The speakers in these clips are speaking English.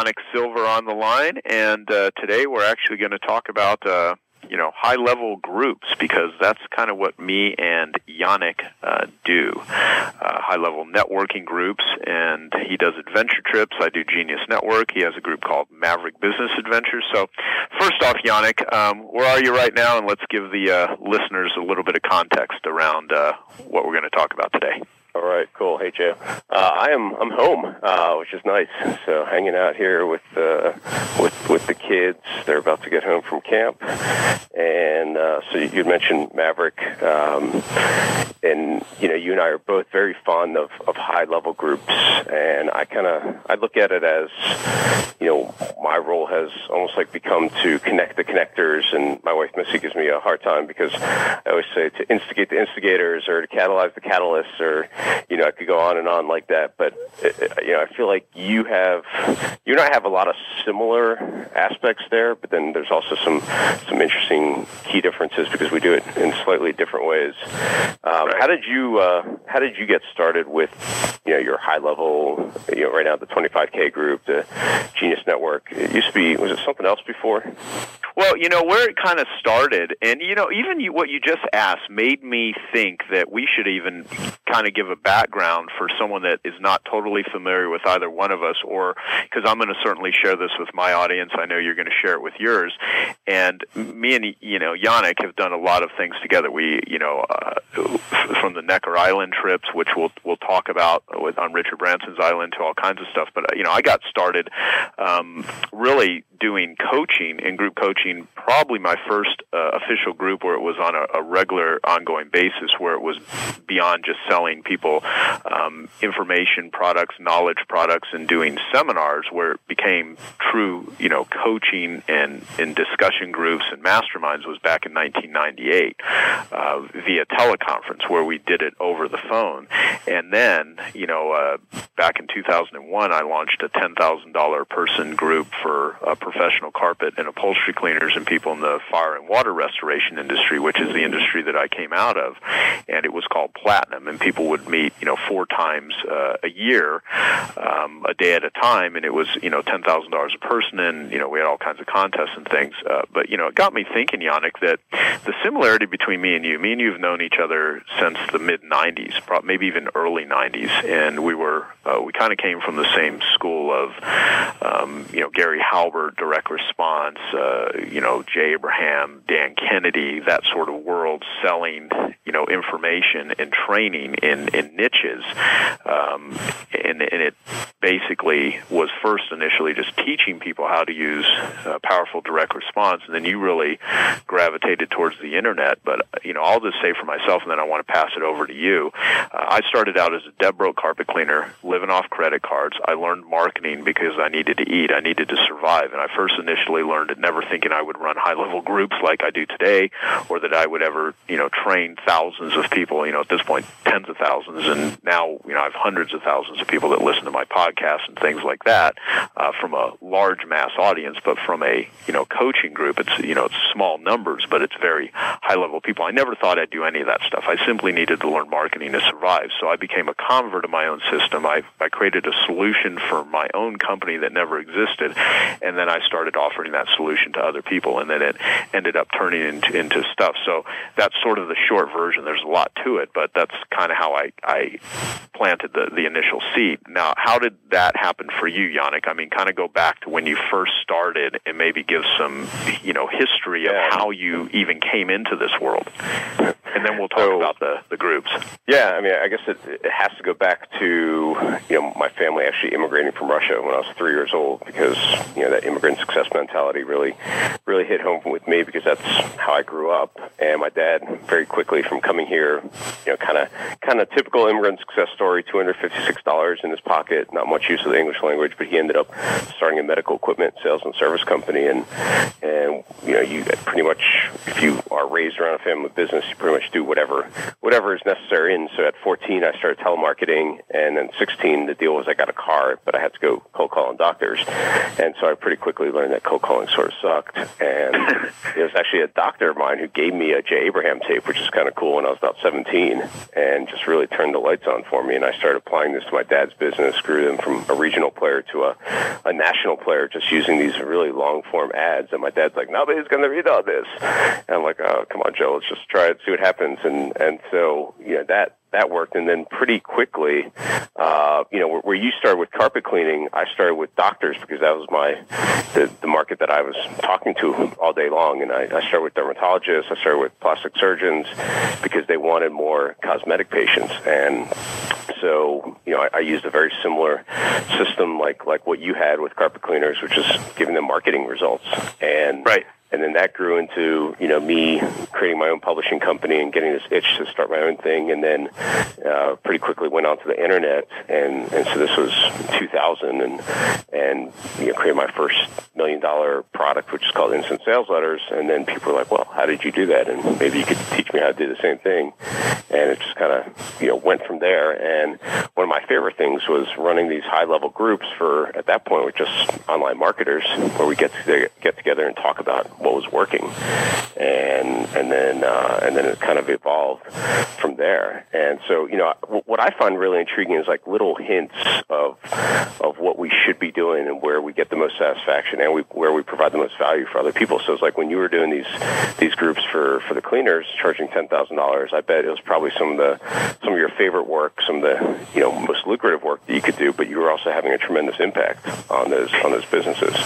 Yanik Silver on the line. And uh, today we're actually going to talk about uh, you know high level groups because that's kind of what me and Yanik uh, do. Uh, high level networking groups, and he does adventure trips. I do Genius Network. He has a group called Maverick Business Adventures. So, first off, Yanik, um, where are you right now? And let's give the uh, listeners a little bit of context around uh, what we're going to talk about today. All right, cool. Hey, Joe. Uh, I am I'm home, uh, which is nice. So hanging out here with uh, with with the kids. They're about to get home from camp, and uh, so you mentioned Maverick, um, and you know you and I are both very fond of, of high level groups, and I kind of I look at it as you know my role has almost like become to connect the connectors, and my wife Missy gives me a hard time because I always say to instigate the instigators or to catalyze the catalysts or you know, I could go on and on like that. But uh, you know, I feel like you have you and I have a lot of similar aspects there, but then there's also some some interesting key differences because we do it in slightly different ways. Um, how did you uh, how did you get started with you know your high level you know right now the 25k group, the Genius Network? It used to be was it something else before? Well, you know where it kind of started, and you know even you, what you just asked made me think that we should even kind of give a background for someone that is not totally familiar with either one of us, or because I'm going to certainly share this with my audience. I know you're going to share it with yours. And me and you know Yanik have done a lot of things together. We you know uh, from the Necker Island trips, which we'll we'll talk about with, on Richard Branson's island, to all kinds of stuff. But uh, you know I got started um, really doing coaching and group coaching. Probably my first uh, official group where it was on a, a regular, ongoing basis, where it was beyond just selling people people um, information products, knowledge products, and doing seminars where it became true, you know, coaching and in discussion groups and masterminds was back in 1998 uh, via teleconference where we did it over the phone. And then, you know, uh, back in 2001, I launched a $10,000 person group for uh, professional carpet and upholstery cleaners and people in the fire and water restoration industry, which is the industry that I came out of. And it was called Platinum, and people would meet, you know, four times uh, a year, um, a day at a time, and it was, you know, ten thousand dollars a person, and you know, we had all kinds of contests and things. Uh, but you know, it got me thinking, Yanik, that the similarity between me and you, me and you have known each other since the mid '90s, maybe even early '90s, and we were, uh, we kind of came from the same school of, um, you know, Gary Halbert, direct response, uh, you know, Jay Abraham, Dan Kennedy, that sort of world, selling, you know, information and training in in niches, um, and, and it basically was first initially just teaching people how to use uh, powerful direct response, and then you really gravitated towards the internet. But you know, I'll just say for myself, and then I want to pass it over to you. Uh, I started out as a Deb broke carpet cleaner, living off credit cards. I learned marketing because I needed to eat, I needed to survive, and I first initially learned it never thinking I would run high level groups like I do today, or that I would ever you know train thousands of people. You know, at this point, tens of thousands thousands, and now you know I have hundreds of thousands of people that listen to my podcast and things like that uh, from a large mass audience. But from a you know coaching group, it's you know it's small numbers, but it's very high level people. I never thought I'd do any of that stuff. I simply needed to learn marketing to survive. So I became a convert of my own system. I I created a solution for my own company that never existed, and then I started offering that solution to other people, and then it ended up turning into into stuff. So that's sort of the short version. There's a lot to it, but that's kind of how I I planted the, the initial seed. Now, how did that happen for you, Yanik? I mean, kind of go back to when you first started and maybe give some, you know, history of how you even came into this world. And then we'll talk so, about the, the groups. Yeah, I mean, I guess it, it has to go back to, you know, my family actually immigrating from Russia when I was three years old because, you know, that immigrant success mentality really, really hit home with me because that's how I grew up. And my dad, very quickly from coming here, you know, kind of, kind of typical immigrant success story. Two hundred fifty-six dollars in his pocket, not much use of the English language, but he ended up starting a medical equipment sales and service company. And and you know, you pretty much, if you are raised around a family business, you pretty much do whatever whatever is necessary. And so at 14, I started telemarketing, and then 16, the deal was I got a car, but I had to go cold calling doctors. And so I pretty quickly learned that cold calling sort of sucked. And it was actually a doctor of mine who gave me a Jay Abraham tape, which is kind of cool when I was about 17, and just really turned the lights on for me. And I started applying this to my dad's business, grew them from a regional player to a, a national player, just using these really long form ads. And my dad's like, nobody's going to read all this. And I'm like, oh, come on, Joe, let's just try it, see what happens. And and so you know that that worked. And then pretty quickly, uh, you know, where, you started with carpet cleaning, I started with doctors because that was my the, the market that I was talking to all day long. And I, I started with dermatologists, I started with plastic surgeons because they wanted more cosmetic patients. And so, you know, I, I used a very similar system like like what you had with carpet cleaners, which is giving them marketing results. And right and then that grew into you know me creating my own publishing company and getting this itch to start my own thing. And then uh, pretty quickly went onto the internet. And and so this was 2000 and and you know created my first million dollar product which is called instant sales letters. And then people were like well how did you do that? And maybe you could teach me how to do the same thing. And it just kind of you know went from there. And one of my favorite things was running these high level groups for at that point with just online marketers where we get to get together and talk about what was working, and and then uh, and then it kind of evolved from there. And so, you know, what I find really intriguing is like little hints of of what we should be doing and where we get the most satisfaction and we, where we provide the most value for other people. So it's like when you were doing these these groups for for the cleaners, charging ten thousand dollars. I bet it was probably some of the some of your favorite work, some of the you know most lucrative work that you could do, but you were also having a tremendous impact on those on those businesses.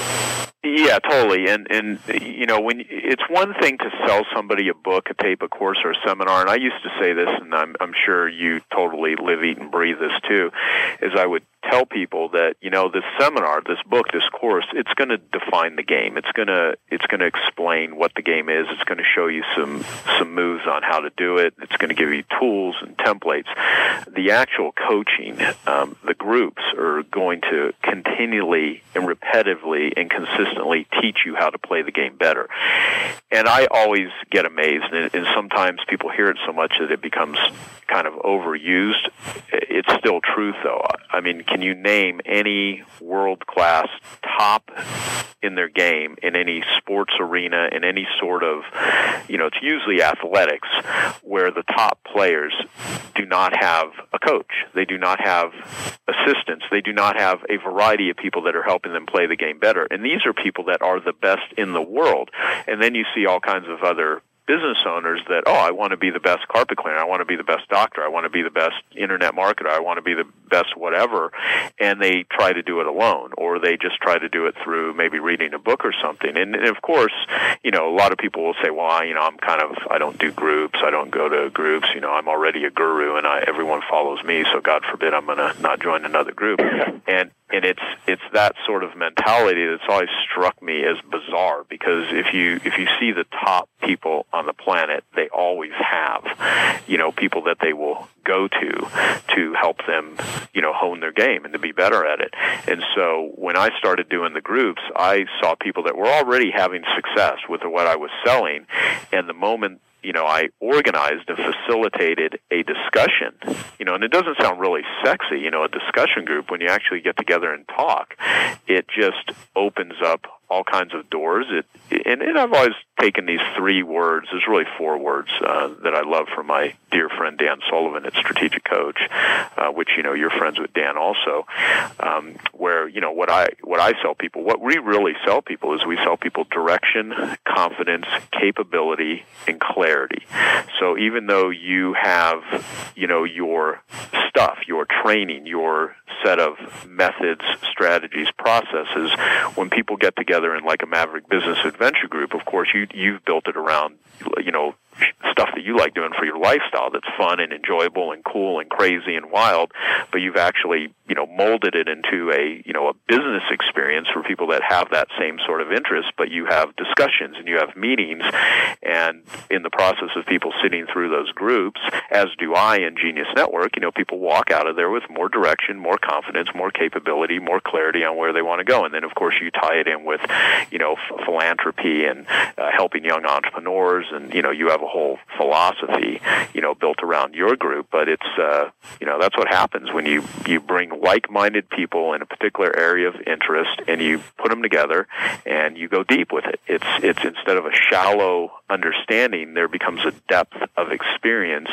Yeah, totally. And and you know, when it's one thing to sell somebody a book, a tape, a course, or a seminar. And I used to say this, and I'm I'm sure you totally live, eat, and breathe this too. Is I would tell people that you know this seminar, this book, this course, it's going to define the game. It's going to it's going to explain what the game is. It's going to show you some some moves on how to do it. It's going to give you tools and templates. The actual coaching, um, the groups are going to continually and repetitively and consistently teach you how to play the game better. And I always get amazed, and, and sometimes people hear it so much that it becomes kind of overused. It's still truth, though. I mean, can you name any world class top in their game in any sports arena in any sort of you know it's usually athletics where the top players do not have a coach they do not have assistants they do not have a variety of people that are helping them play the game better. And these are people that are the best in the world. And then you see all kinds of other business owners that oh I want to be the best carpet cleaner I want to be the best doctor I want to be the best internet marketer I want to be the best whatever and they try to do it alone or they just try to do it through maybe reading a book or something. And, and of course you know a lot of people will say well I, you know I'm kind of I don't do groups I don't go to groups you know I'm already a guru and I everyone follows me so God forbid I'm going to not join another group. And and it's it's that sort of mentality that's always struck me as bizarre because if you if you see the top people on the planet, they always have you know people that they will go to to help them you know hone their game and to be better at it. And so when I started doing the groups, I saw people that were already having success with what I was selling, and the moment you know, I organized and facilitated a discussion, you know, and it doesn't sound really sexy, you know, a discussion group when you actually get together and talk, it just opens up all kinds of doors. It and, and I've always taken these three words. There's really four words uh, that I love from my dear friend Dan Sullivan at Strategic Coach, uh, which you know you're friends with Dan also. Um, where you know what I what I sell people, what we really sell people is we sell people direction, confidence, capability, and clarity. So even though you have you know your stuff, your training, your set of methods, strategies, processes, when people get together together in like a Maverick Business Adventure Group, of course, you you've built it around, you know, stuff that you like doing for your lifestyle that's fun and enjoyable and cool and crazy and wild, but you've actually, you know, molded it into a, you know, a business experience for people that have that same sort of interest, but you have discussions and you have meetings and in the process of people sitting through those groups, as do I in Genius Network, you know, people walk out of there with more direction, more confidence, more capability, more clarity on where they want to go. And then of course you tie it in with, you know, philanthropy and uh, helping young entrepreneurs and, you know, you have a whole philosophy, you know, built around your group, but it's, uh, you know, that's what happens when you, you bring like-minded people in a particular area of interest and you put them together and you go deep with it. It's, it's instead of a shallow understanding, there becomes a depth of experience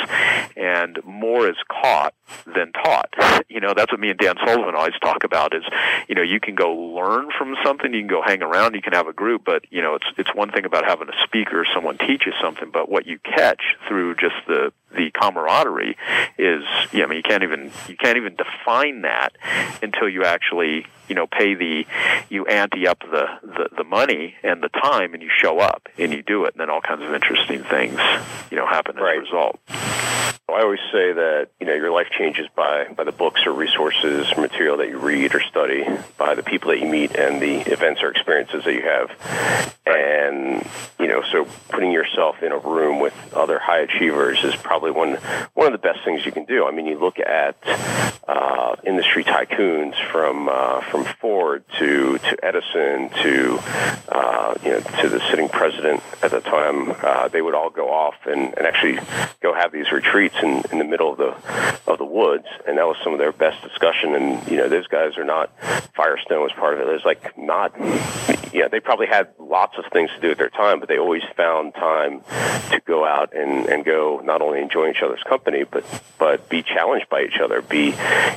and more is caught than taught. You know, that's what me and Dan Sullivan always talk about is, you know, you can go learn from something, you can go hang around, you can have a group, but, you know, it's, it's one thing about having a speaker, someone teaches something, but what you catch through just the, the camaraderie is, yeah, I mean, you can't even, you can't even define that until you actually, you know, pay the, you ante up the, the, the money and the time and you show up and you do it and then all kinds of interesting things, you know, happen as right. a result. I always say that you know your life changes by by the books or resources, material that you read or study, by the people that you meet, and the events or experiences that you have. And you know, so putting yourself in a room with other high achievers is probably one one of the best things you can do. I mean, you look at uh, industry tycoons from uh, from Ford to to Edison to uh, you know to the sitting president at the time. Uh, they would all go off and, and actually go have these retreats in, in the middle of the of the woods, and that was some of their best discussion. And you know, those guys are not Firestone was part of it. There's like not, yeah, they probably had lots of things to do at their time, but they always found time to go out and and go not only enjoy each other's company, but but be challenged by each other, be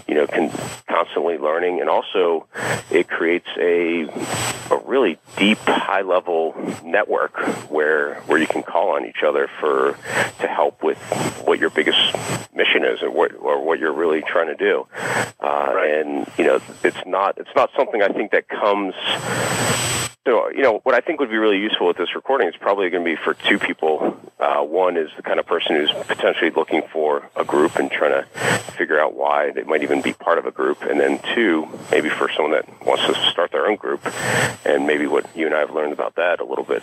you know con- constantly learning, and also it creates a a really deep, high level network where where you can call on each other for to help with what your biggest mission is or what or what you're really trying to do. Uh, right. And you know, it's not it's not something I think that comes so, you know, what I think would be really useful with this recording is probably going to be for two people. Uh, one is the kind of person who's potentially looking for a group and trying to figure out why they might even be part of a group. And then two, maybe for someone that wants to start their own group and maybe what you and I have learned about that a little bit.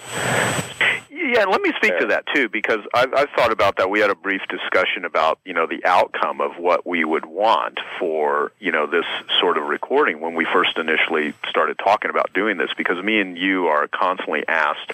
Yeah, let me speak to that too because I've, I've thought about that. We had a brief discussion about you know the outcome of what we would want for you know this sort of recording when we first initially started talking about doing this because me and you are constantly asked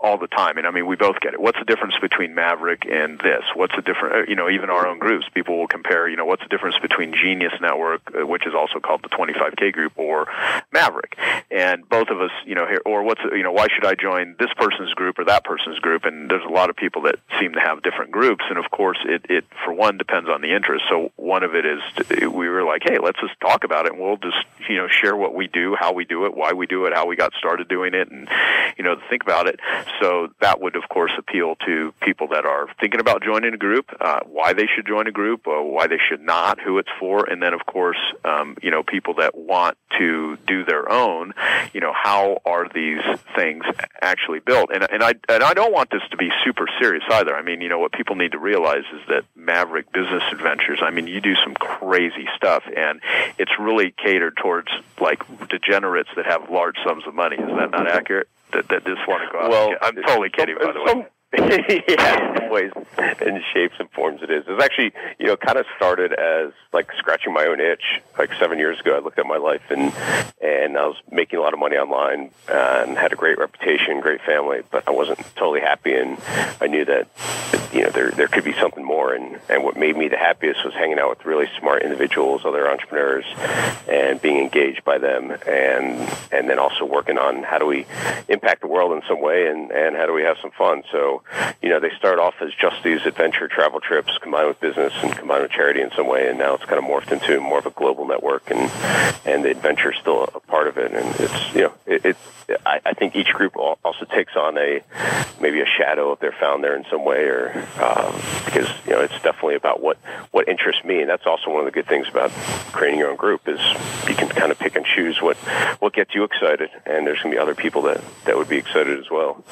all the time, and I mean we both get it. What's the difference between Maverick and this? What's the difference? Uh, you know, even our own groups, people will compare. You know, what's the difference between Genius Network, uh, which is also called the 25K group, or Maverick? And both of us, you know, here or what's you know why should I join this person's group or that person's group? And there's a lot of people that seem to have different groups, and of course, it it for one depends on the interest. So one of it is we were like, hey, let's just talk about it, and we'll just you know share what we do, how we do it, why we do it, how we got started doing it, and you know think about it. So that would of course appeal to people that are thinking about joining a group, uh, why they should join a group, uh, why they should not, who it's for, and then of course um, you know people that want to do their own. You know how are these things actually built? And and I and I don't want this to be super serious either. I mean, you know, what people need to realize is that Maverick Business Adventures, I mean, you do some crazy stuff, and it's really catered towards like degenerates that have large sums of money. Is that not accurate? That, that just want to go out. Well, I'm totally kidding, by the way. yeah, ways and shapes and forms it is. It's actually, you know, kind of started as like scratching my own itch. Like seven years ago, I looked at my life and and I was making a lot of money online uh, and had a great reputation, great family, but I wasn't totally happy, and I knew that you know there there could be something more. And and what made me the happiest was hanging out with really smart individuals, other entrepreneurs, and being engaged by them, and and then also working on how do we impact the world in some way, and and how do we have some fun. So you know, they start off as just these adventure travel trips combined with business and combined with charity in some way, and now it's kind of morphed into more of a global network, and and the adventure is still a part of it, and it's you know it. it I, I think each group also takes on a maybe a shadow if they're found there in some way, or um, because you know it's definitely about what what interests me, and that's also one of the good things about creating your own group is you can kind of pick and choose what what gets you excited, and there's going to be other people that that would be excited as well.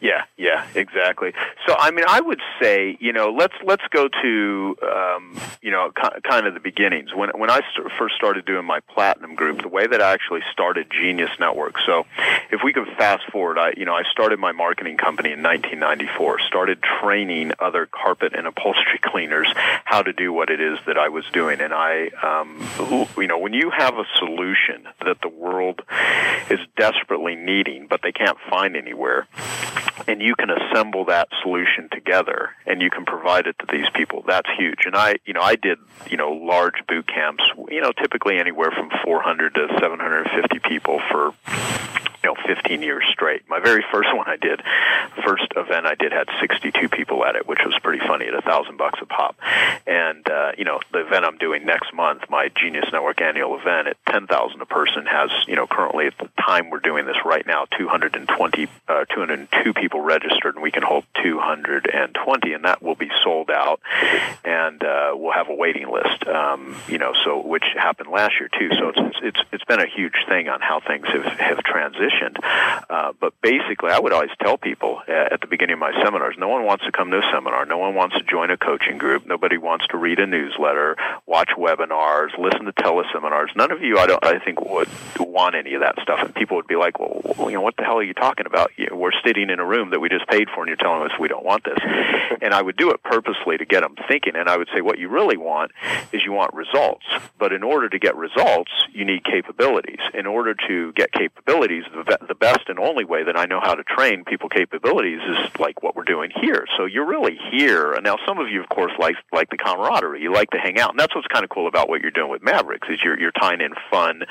Yeah, yeah, exactly. So, I mean, I would say, you know, let's let's go to, um, you know, kind of the beginnings. When when I st- first started doing my platinum group, the way that I actually started Genius Network. So, if we could fast forward, I, you know, I started my marketing company in 1994. Started training other carpet and upholstery cleaners how to do what it is that I was doing, and I, um, you know, when you have a solution that the world is desperately needing, but they can't find anywhere and you can assemble that solution together and you can provide it to these people that's huge. And i you know i did you know large boot camps you know typically anywhere from 400 to 750 people for know 15 years straight. My very first one I did, first event I did had 62 people at it, which was pretty funny at a thousand bucks a pop. And uh, you know the event I'm doing next month, my Genius Network annual event at 10,000 a person has you know currently at the time we're doing this right now 220 uh, 202 people registered, and we can hold 220, and that will be sold out, and uh, we'll have a waiting list. Um, you know, so which happened last year too. So it's it's it's been a huge thing on how things have have transitioned positioned. Uh, but basically, I would always tell people at the beginning of my seminars, no one wants to come to a seminar. No one wants to join a coaching group. Nobody wants to read a newsletter, watch webinars, listen to teleseminars. None of you, I don't, I think, would want any of that stuff. And people would be like, well, you know, what the hell are you talking about? We're sitting in a room that we just paid for, and you're telling us we don't want this. and I would do it purposely to get them thinking. And I would say, what you really want is you want results. But in order to get results, you need capabilities. In order to get capabilities, the, the best and only way that I know how to train people capabilities is like what we're doing here. So you're really here. And now some of you, of course, like like the camaraderie. You like to hang out, and that's what's kind of cool about what you're doing with Mavericks is you're you're tying in fun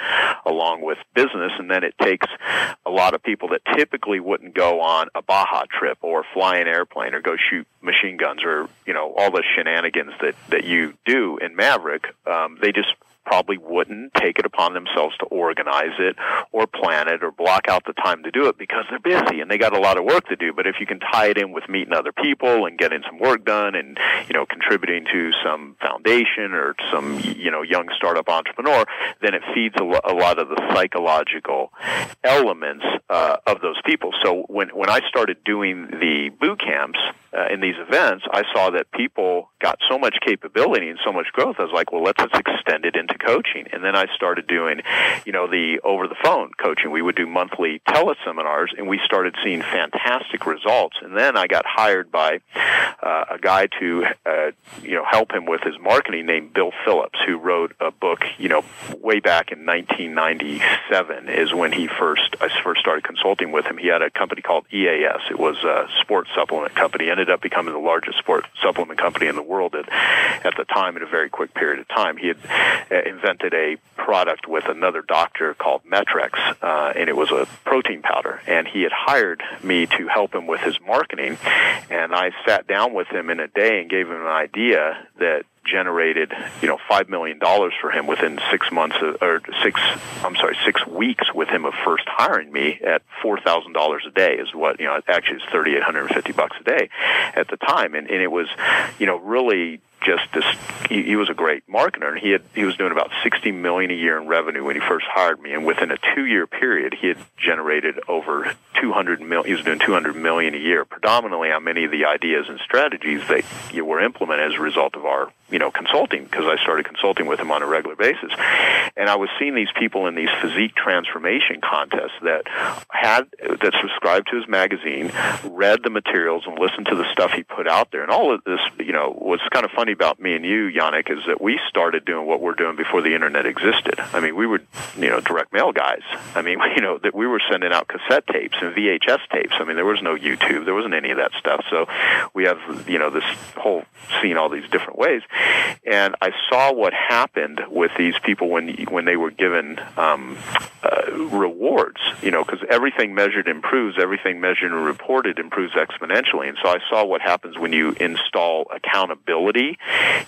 along with business, and then it takes a lot of people that typically wouldn't go on a Baja trip or fly an airplane or go shoot machine guns or you know all the shenanigans that that you do in Maverick. Um, they just probably wouldn't take it upon themselves to organize it or plan it or block out the time to do it because they're busy and they got a lot of work to do. But if you can tie it in with meeting other people and getting some work done and, you know, contributing to some foundation or some, you know, young startup entrepreneur, then it feeds a, lo- a lot of the psychological elements uh, of those people. So when, when I started doing the boot camps, uh, in these events, I saw that people got so much capability and so much growth. I was like, well, let's just extend it into coaching. And then I started doing, you know, the over the phone coaching. We would do monthly teleseminars, and we started seeing fantastic results. And then I got hired by uh, a guy to, uh, you know, help him with his marketing named Bill Phillips, who wrote a book, you know, way back in 1997 is when he first I first started consulting with him. He had a company called EAS. It was a sports supplement company. Ended up becoming the largest sports supplement company in the world at, at the time in a very quick period of time. He had invented a product with another doctor called Met-Rx, uh, and it was a protein powder. And he had hired me to help him with his marketing. And I sat down with him in a day and gave him an idea that generated you know five million dollars for him within six months or six I'm sorry six weeks with him of first hiring me at four thousand dollars a day is what you know actually it's thirty eight hundred and fifty bucks a day at the time and, and it was you know really just this he, he was a great marketer and he had he was doing about 60 million a year in revenue when he first hired me and within a 2 year period he had generated over 200 million he was doing 200 million a year predominantly on many of the ideas and strategies that you were implemented as a result of our you know consulting because I started consulting with him on a regular basis and I was seeing these people in these physique transformation contests that had that subscribed to his magazine read the materials and listened to the stuff he put out there and all of this you know was kind of funny about me and you, Yanik, is that we started doing what we're doing before the internet existed. I mean, we were, you know, direct mail guys. I mean, you know, that we were sending out cassette tapes and VHS tapes. I mean, there was no YouTube, there wasn't any of that stuff. So we have, you know, this whole scene all these different ways. And I saw what happened with these people when when they were given um, uh, rewards. You know, because everything measured improves, everything measured and reported improves exponentially. And so I saw what happens when you install accountability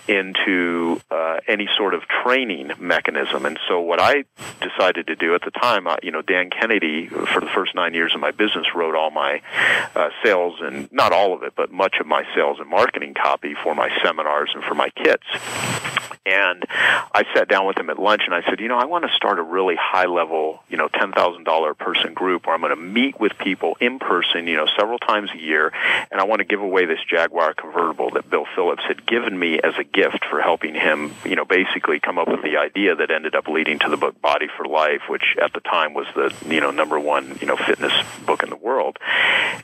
into uh, any sort of training mechanism. And so what I decided to do at the time, uh, you know, Dan Kennedy, for the first nine years of my business, wrote all my uh, sales and not all of it, but much of my sales and marketing copy for my seminars and for my kits. And I sat down with him at lunch and I said, you know, I want to start a really high level, you know, $10,000 person group where I'm going to meet with people in person, you know, several times a year. And I want to give away this Jaguar convertible that Bill Phillips had given me as a gift for helping him, you know, basically come up with the idea that ended up leading to the book Body for Life, which at the time was the, you know, number one, you know, fitness book in the world.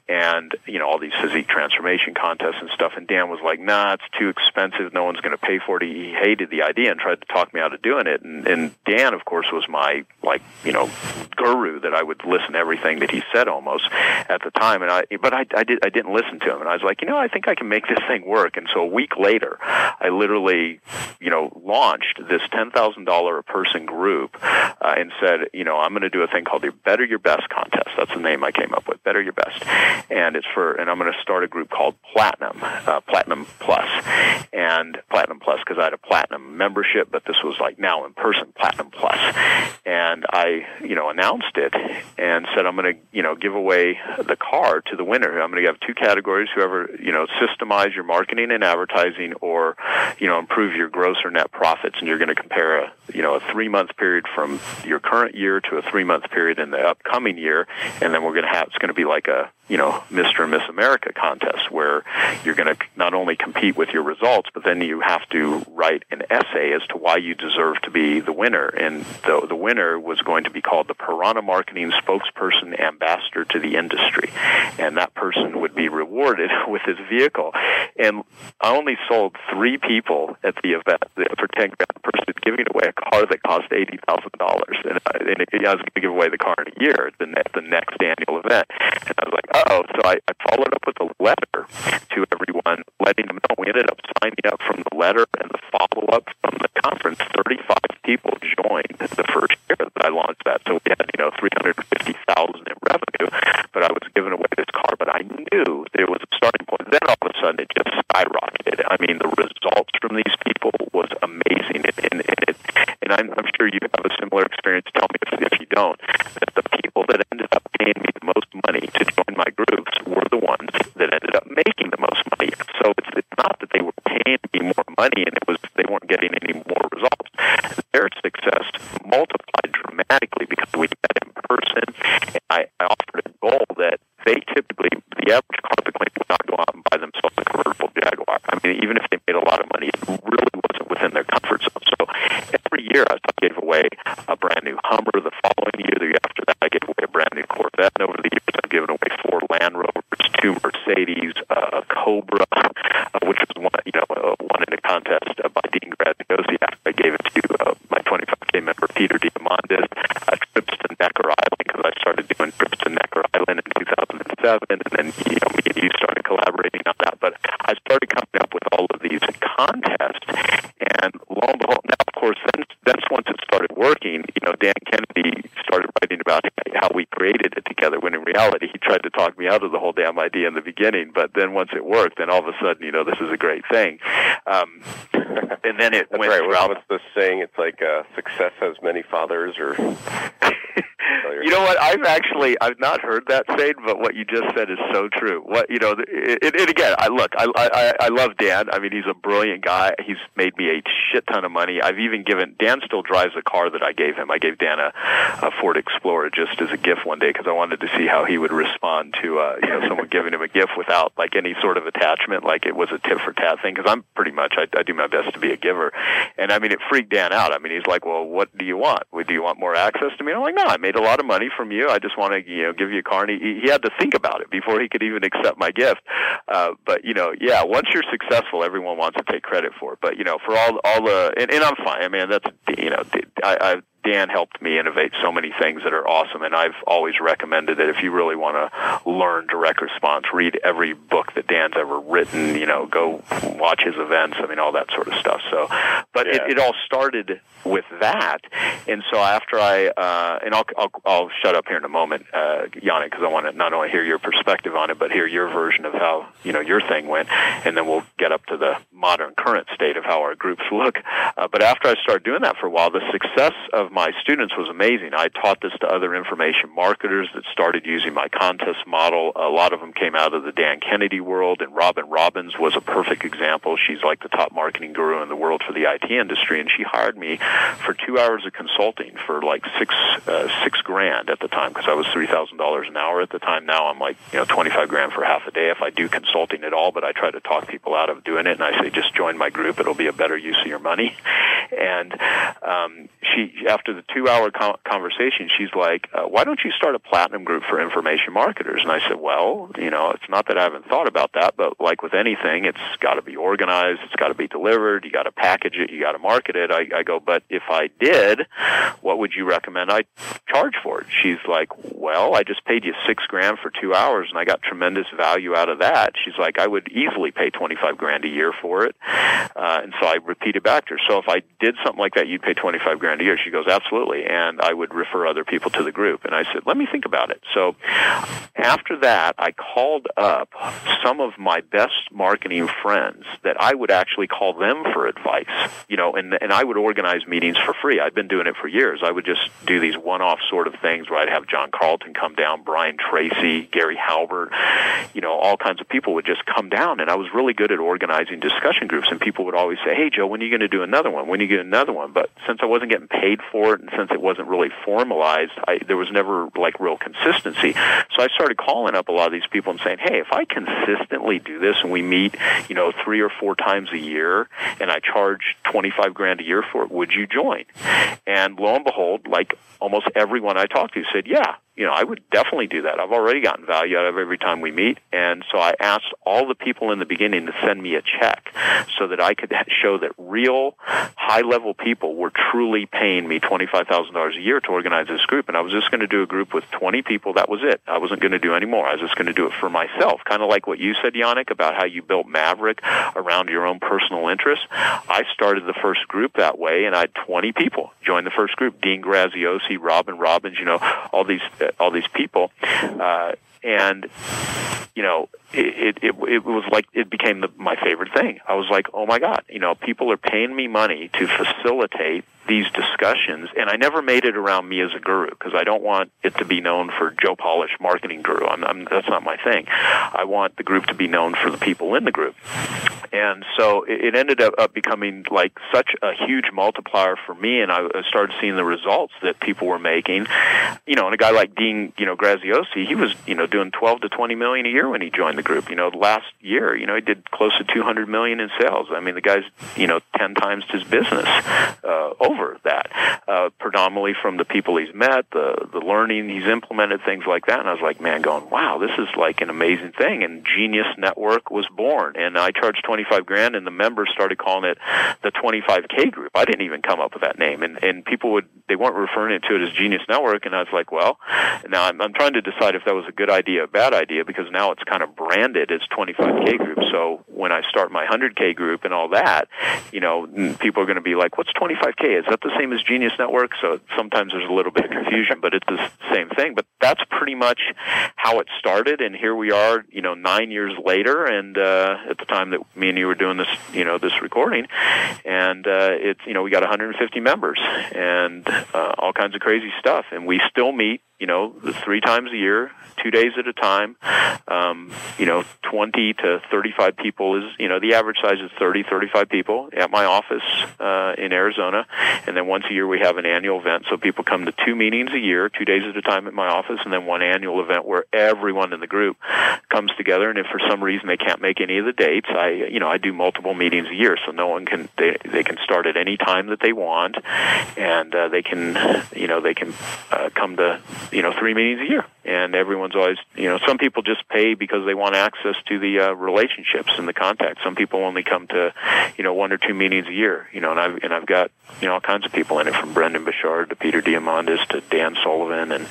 And, you know, all these physique transformation contests and stuff. And Dan was like, nah, it's too expensive. No one's going to pay for it. He hated the idea and tried to talk me out of doing it. And, and Dan, of course, was my, like, you know, guru that I would listen to everything that he said almost at the time. And I, but I, I did, I didn't listen to him. And I was like, you know, I think I can make this thing work. And so a week later, I literally, you know, launched this $10,000 a person group uh, and said, you know, I'm going to do a thing called the Better Your Best contest. That's the name I came up with, Better Your Best. And it's for, and I'm going to start a group called Platinum, uh, Platinum Plus, and Platinum Plus because I had a Platinum membership, but this was like now in person Platinum Plus. And I, you know, announced it and said, I'm going to, you know, give away the car to the winner. I'm going to have two categories, whoever, you know, systemize your marketing and advertising or, you know, improve your gross or net profits. And you're going to compare a, you know, a three month period from your current year to a three month period in the upcoming year. And then we're going to have, it's going to be like a, you know, Mr. and Miss America contest where you're going to not only compete with your results, but then you have to write an essay as to why you deserve to be the winner. And the, the winner was going to be called the Piranha Marketing Spokesperson Ambassador to the Industry. And that person would be rewarded with his vehicle. And I only sold three people at the event for 10 grand person giving away car that cost $80,000. And, I, and I was going to give away the car in a year the, at the next annual event. And I was like, oh, so I, I followed up with a letter to everyone, letting them know. We ended up signing up from the letter and the follow up from the conference. 35 people joined the first year that I launched that. So we had, you know, 350000 in revenue, but I was giving away this car. But I knew there was a starting point. Then all of a sudden it just skyrocketed. I mean, the results from these people was amazing. And, and, and, it, and I'm, I'm sure you have a similar experience. Tell me if, if you don't. That the people that ended up paying me the most money to join my groups were the ones that ended up making the most money. So it's, it's not that they were paying me more money and it was they weren't getting any more results. Their success multiplied dramatically because we met in person. And I, I offered a goal that they typically, the average carpet cleaner would not go out and buy themselves a convertible Jaguar. I mean, even if they made a lot of money, it really wasn't within their comfort zone. So year I gave away a brand new Hummer. The following year, the year after that, I gave away a brand new Corvette. And over the years, I've given away four Land Rovers, two Mercedes, a Cobra, uh, which was one, you know, uh, won in a contest by Dean Graziosi. I gave it to uh, my 25K member, Peter Diamandis. Uh, trips to Necker Island, because I started doing trips to Necker Island in 2007, and then, you know, me and you started collaborating on that. But I started coming up with all of these contests, and lo and behold, now, of course, that's once it started working, you know, Dan Kennedy started writing about how we created it together, when in reality, he tried to talk me out of the whole damn idea in the beginning, but then once it worked, then all of a sudden, you know, this is a great thing. Um, and then it That's went right. throughout What's the saying? It's like uh, success has many fathers, or you know what? I've actually I've not heard that saying, but what you just said is so true. What you know, it, it, it again. I look, I, I I love Dan. I mean, he's a brilliant guy. He's made me a shit ton of money. I've even given Dan still drives a car that I gave him. I gave Dan a, a Ford Explorer just as a gift one day because I wanted to see how he would respond to uh, you know someone giving him a gift without like any sort of attachment, like it was a tip for tat thing. Because I'm pretty much I, I do my best to be a giver, and I mean it freaked Dan out. I mean he's like, well, what do you want? Do you want more access to me? And I'm like, no, I made a lot of money from you. I just want to you know give you a car. And he, he had to think about it before he could even accept my gift. Uh, but you know, yeah, once you're successful, everyone wants to take credit for it. But you know, for all all the and, and I'm fine. I mean, that's you know, I, I Dan helped me innovate so many things that are awesome, and I've always recommended that if you really want to learn direct response, read every book that Dan's ever written. You know, go watch his events. I mean, all that sort of stuff. So, but yeah. it, it all started with that, and so after I uh, and I'll, I'll I'll shut up here in a moment, uh, Yanik, because I want to not only hear your perspective on it, but hear your version of how you know your thing went, and then we'll get up to the modern current state of how our groups look. Uh, but after I started doing that for a while, the success of my students was amazing. I taught this to other information marketers that started using my contest model. A lot of them came out of the Dan Kennedy world, and Robin Robins was a perfect example. She's like the top marketing guru in the world for the IT industry, and she hired me for two hours of consulting for like six uh, six grand at the time because I was three thousand dollars an hour at the time. Now I'm like you know twenty five grand for half a day if I do consulting at all. But I try to talk people out of doing it, and I say just join my group. It'll be a better use of your money. And um, she after the two hour conversation, she's like, uh, "Why don't you start a platinum group for information marketers?" And I said, "Well, you know, it's not that I haven't thought about that, but like with anything, it's got to be organized, it's got to be delivered, you got to package it, you got to market it." I, I go, "But if I did, what would you recommend I charge for it?" She's like, "Well, I just paid you six grand for two hours, and I got tremendous value out of that." She's like, "I would easily pay twenty five grand a year for it," uh, and so I repeated back to her. So if I did something like that, you'd pay twenty five grand a year. She goes, "Absolutely," and I would refer other people to the group. And I said, "Let me think about it." So after that, I called up some of my best marketing friends that I would actually call them for advice. You know, and and I would organize meetings for free. I've been doing it for years. I would just do these one-off sort of things where I'd have John Carlton come down, Brian Tracy, Gary Halbert, you know, all kinds of people would just come down, and I was really good at organizing discussion groups. And people would always say, "Hey, Joe, when are you going to do another one? When are you going to get another one?" But since I wasn't getting paid for and since it wasn't really formalized, I, there was never like real consistency. So I started calling up a lot of these people and saying, "Hey, if I consistently do this and we meet, you know, three or four times a year, and I charge twenty five grand a year for it, would you join?" And lo and behold, like almost everyone I talked to said, "Yeah, you know, I would definitely do that. I've already gotten value out of every time we meet. And so I asked all the people in the beginning to send me a check so that I could show that real high level people were truly paying me $25,000 a year to organize this group. And I was just going to do a group with 20 people. That was it. I wasn't going to do any more. I was just going to do it for myself. Kind of like what you said, Yanik, about how you built Maverick around your own personal interests. I started the first group that way and I had 20 people join the first group. Dean Graziosi, Robin Robins, you know, all these all these people, uh, and you know, it, it it was like it became the, my favorite thing. I was like, oh my god, you know, people are paying me money to facilitate these discussions, and I never made it around me as a guru because I don't want it to be known for Joe Polish marketing guru. I'm, I'm, that's not my thing. I want the group to be known for the people in the group, and so it, it ended up, up becoming like such a huge multiplier for me, and I started seeing the results that people were making. You know, and a guy like Dean, you know, Graziosi, he was you know doing 12 to 20 million a year when he joined the group. You know, last year, you know, he did close to 200 million in sales. I mean, the guy's you know 10 times his business uh, over that, uh, predominantly from the people he's met, the the learning he's implemented, things like that. And I was like, man, going, wow, this is like an amazing thing. And Genius Network was born, and I charged twenty five grand, and the members started calling it the twenty five K group. I didn't even come up with that name, and and people would they weren't referring to it as Genius Network, and I was like, well, now I'm, I'm trying to decide if that was a good idea, a bad idea, because now it's kind of branded as twenty five K group. So when I start my hundred K group and all that, you know, people are going to be like, what's twenty five K? Is that the same as Genius Network? So sometimes there's a little bit of confusion, but it's the same thing. But that's pretty much how it started, and here we are, you know, nine years later, and uh, at the time that me and you were doing this, you know, this recording, and uh, it's you know we got 150 members and uh, all kinds of crazy stuff, and we still meet you know, three times a year, two days at a time. Um, you know, 20 to 35 people is, you know, the average size is 30, 35 people at my office uh, in Arizona. And then once a year we have an annual event. So people come to two meetings a year, two days at a time at my office, and then one annual event where everyone in the group comes together. And if for some reason they can't make any of the dates, I, you know, I do multiple meetings a year. So no one can, they, they can start at any time that they want. And uh, they can, you know, they can uh, come to you know three meetings a year and everyone's always you know some people just pay because they want access to the uh, relationships and the contacts some people only come to you know one or two meetings a year you know and I've and I've got you know all kinds of people in it from Brendon Burchard to Peter Diamandis to Dan Sullivan and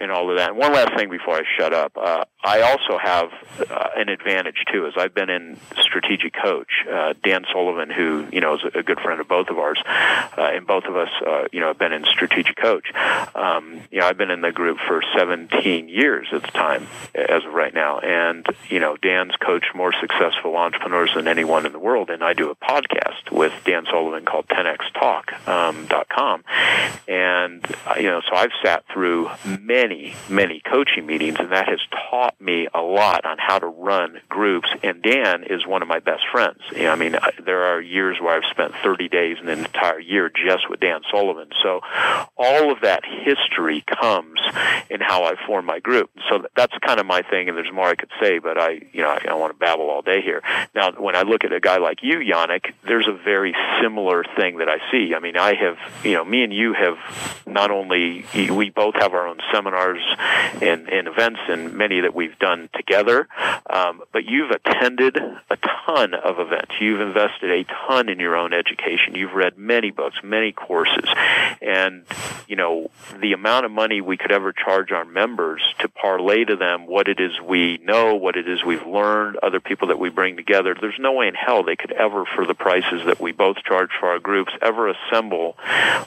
and all of that. And one last thing before I shut up, uh, I also have uh, an advantage too, as I've been in strategic coach. Uh, Dan Sullivan, who you know is a good friend of both of ours, uh, and both of us, uh, you know, have been in strategic coach. Um, you know, I've been in the group for 17 years at the time, as of right now, and you know, Dan's coached more successful entrepreneurs than anyone in the world, and I do a podcast with Dan Sullivan called 10xtalk.com, um, and uh, you know, so I've sat through many, many coaching meetings, and that has taught me a lot on how to run groups. And Dan is one of my best friends. You know, I mean, there are years where I've spent 30 days in an entire year just with Dan Sullivan. So all of that history comes in how I form my group. So that's kind of my thing, and there's more I could say, but I, you know, I want to babble all day here. Now, when I look at a guy like you, Yanik, there's a very similar thing that I see. I mean, I have, you know, me and you have not only we both have our own seminars and, and events, and many that we've done together, um, but you've attended a ton of events. You've invested a ton in your own education. You've read many books, many courses, and you know the amount of money we could ever charge our members to parlay to them what it is we know, what it is we've learned, other people that we bring together. There's no way in hell they could ever, for the prices that we both charge for our groups, ever assemble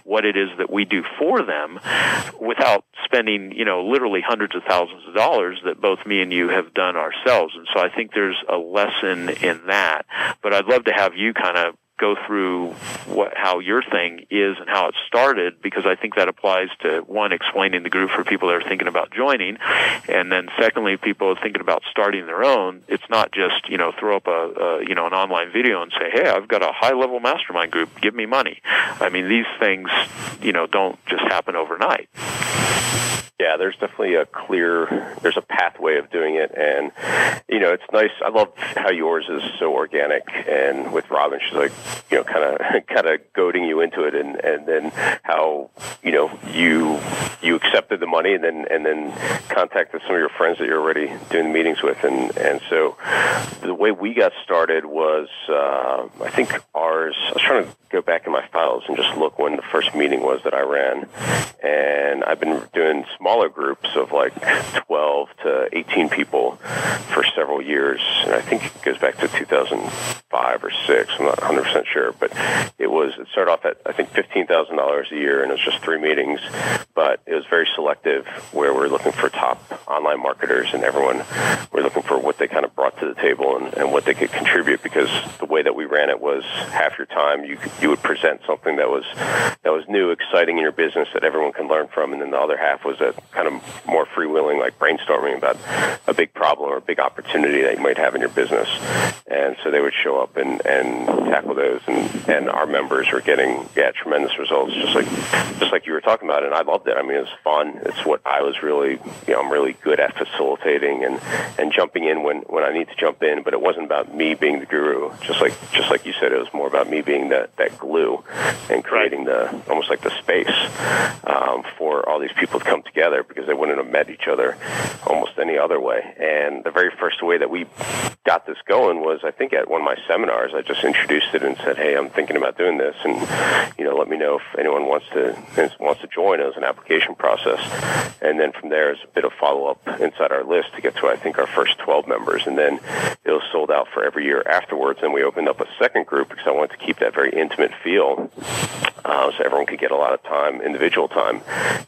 what it is that we do for them without spending, you know, literally hundreds of thousands of dollars that both me and you have done ourselves. And so I think there's a lesson in that. But I'd love to have you kind of go through what how your thing is and how it started because I think that applies to one explaining the group for people that are thinking about joining, and then secondly, people are thinking about starting their own. It's not just you know throw up a, a you know an online video and say, hey, I've got a high level mastermind group, give me money. I mean, these things you know don't just happen overnight. Yeah, there's definitely a clear, there's a pathway of doing it, and you know, it's nice. I love how yours is so organic, and with Robin, she's like, you know, kind of, kind of goading you into it, and and then how you know you you accepted the money, and then and then contacted some of your friends that you're already doing meetings with, and and so the way we got started was, uh, I think ours. I was trying to go back in my files and just look when the first meeting was that I ran, and I've been doing smaller groups of like 12 to 18 people for several years, and I think it goes back to 2005 or six. I'm not 100 percent sure, but it was it started off at I think fifteen thousand dollars a year, and it was just three meetings, but it was very selective where we're looking for top online marketers, and everyone we're looking for what they kind of brought to the table and, and what they could contribute because the way that we ran it was half your time you you would present something that was that was new, exciting in your business that everyone can learn from, and then the other half was kind of more freewheeling, like brainstorming about a big problem or a big opportunity that you might have in your business. And so they would show up and, and tackle those, and, and our members were getting yeah tremendous results, just like just like you were talking about. And I loved it. I mean, it was fun. It's what I was really you know I'm really good at facilitating and and jumping in when when I need to jump in. But it wasn't about me being the guru. Just like just like you said, it was more about me being that that glue and creating the almost like the space um, for all these people to come together because they wouldn't have met each other almost any other way. And the very first way that we got this going was I think at one of my seminars I just introduced it and said, "Hey, I'm thinking about doing this, and you know, let me know if anyone wants to wants to join as an application process." And then from there is a bit of follow up inside our list to get to I think our first 12 members, and then it was sold out for every year afterwards. And we opened up a second group because I wanted to keep that very intimate feel, uh, so everyone could get a lot of time, individual time.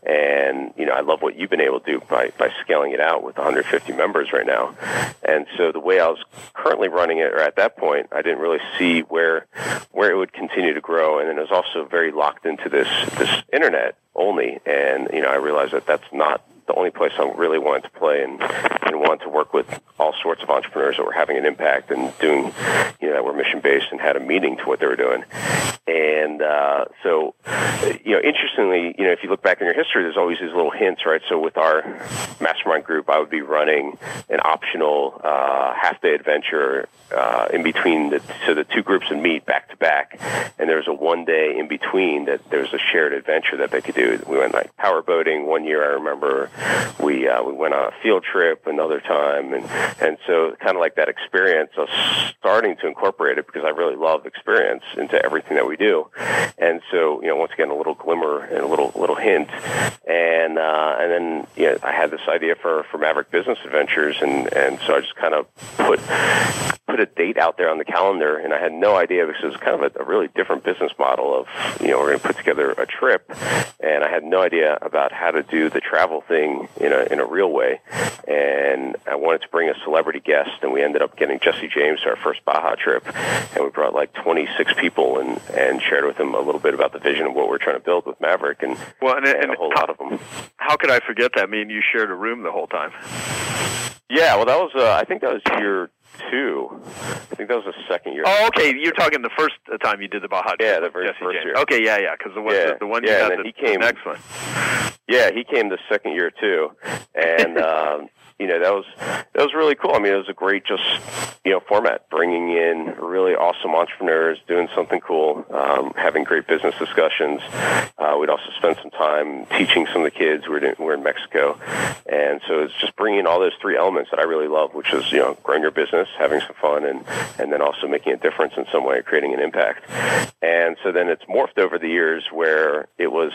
And you know, I love what you've been able to do by by scaling it out with 150 members right now. And so the way I was currently running it, or at that point, I didn't really see where where it would continue to grow, and then it was also very locked into this this internet only. And you know, I realized that that's not the only place I really wanted to play and, and wanted to work with all sorts of entrepreneurs that were having an impact and doing, you know, that were mission based and had a meaning to what they were doing. And uh, so, you know, interestingly, you know, if you look back in your history, there's always these little hints, right? So with our mastermind group, I would be running an optional uh, half day adventure uh, in between the so the two groups would meet back to back, and there was a one day in between that there was a shared adventure that they could do. We went like power boating one year. I remember we uh, we went on a field trip another time, and and so kind of like that experience of starting to incorporate it because I really love experience into everything that we do, and so you know once again a little glimmer and a little little hint, and uh, and then you know, I had this idea for for Maverick Business Adventures, and and so I just kind of put put a date out there on the calendar, and I had no idea because it was kind of a, a really different business model of you know we're going to put together a trip, and I had no idea about how to do the travel thing in a in a real way, and I wanted to bring a celebrity guest, and we ended up getting Jesse James to our first Baja trip, and we brought like 26 people and and shared with them a little bit about the vision of what we're trying to build with Maverick, and well, and, and, and a whole how, lot of them. How could I forget that? I mean, you shared a room the whole time. Yeah, well, that was uh, I think that was year two. I think that was the second year. Oh, okay. You're talking the first time you did the Baja. Yeah, the very Jesse first James. year. Okay, yeah, yeah. Because the one, Yeah, the, the one yeah, you then the, he came- the next one. Yeah, he came the second year too, and um, you know that was that was really cool. I mean, it was a great just you know format, bringing in really awesome entrepreneurs, doing something cool, um, having great business discussions. Uh, we'd also spend some time teaching some of the kids. We're in, we're in Mexico, and so it's just bringing in all those three elements that I really love, which is you know growing your business, having some fun, and and then also making a difference in some way, creating an impact. And so then it's morphed over the years where it was,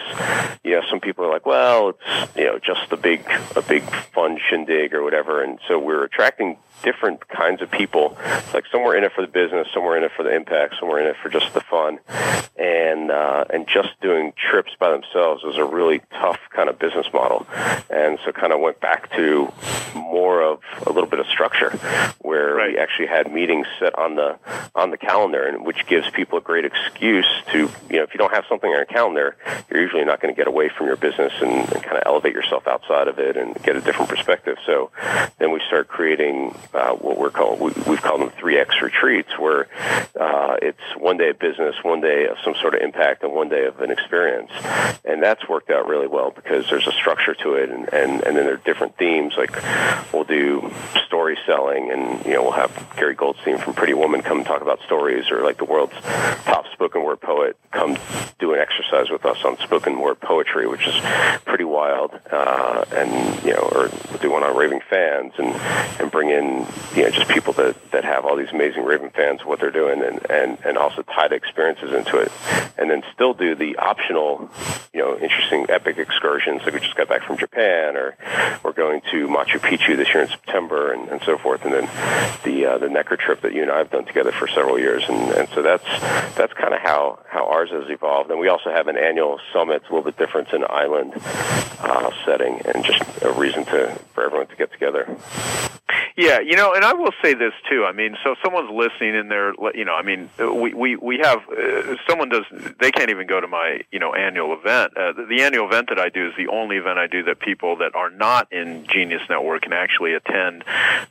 you know, some people are like, well, it's you know just a big a big fun shindig or whatever, and so we're attracting different kinds of people. Like some were in it for the business, some were in it for the impact, some were in it for just the fun, and uh, and just doing trips by themselves was a really tough kind of business model, and so kind of went back to more of a little bit of structure where Right. we actually had meetings set on the on the calendar, and which gives people a great excuse to you know if you don't have something on your calendar, you're usually not going to get away from your business and, and kind of elevate yourself outside of it and get a different perspective. So then we start creating uh, what we're called we, we've called them three X retreats, where uh, it's one day of business, one day of some sort of impact, and one day of an experience, and that's worked out really well because there's a structure to it, and and, and then there are different themes. Like we'll do story selling, and you know we'll have Gary Goldstein from Pretty Woman come talk about stories, or like the world's top spoken word poet come do an exercise with us on spoken word poetry, which is pretty wild, uh, and you know, or do one on raving fans, and and bring in you know just people that that have all these amazing raving fans, what they're doing, and and and also tie the experiences into it, and then still do the optional, you know, interesting epic excursions. Like we just got back from Japan, or we're going to Machu Picchu this year in September, and, and so forth, and then the uh, the Necker trip that you and I have done together for several years, and, and so that's that's kind of how how ours has evolved. And we also have an annual summit, it's a little bit different, it's an island uh, setting, and just a reason to for everyone to get together. Yeah, you know, and I will say this too. I mean, so someone's listening and they're, you know, I mean, we we we have uh, someone does they can't even go to my you know annual event. Uh, the, the annual event that I do is the only event I do that people that are not in Genius Network can actually attend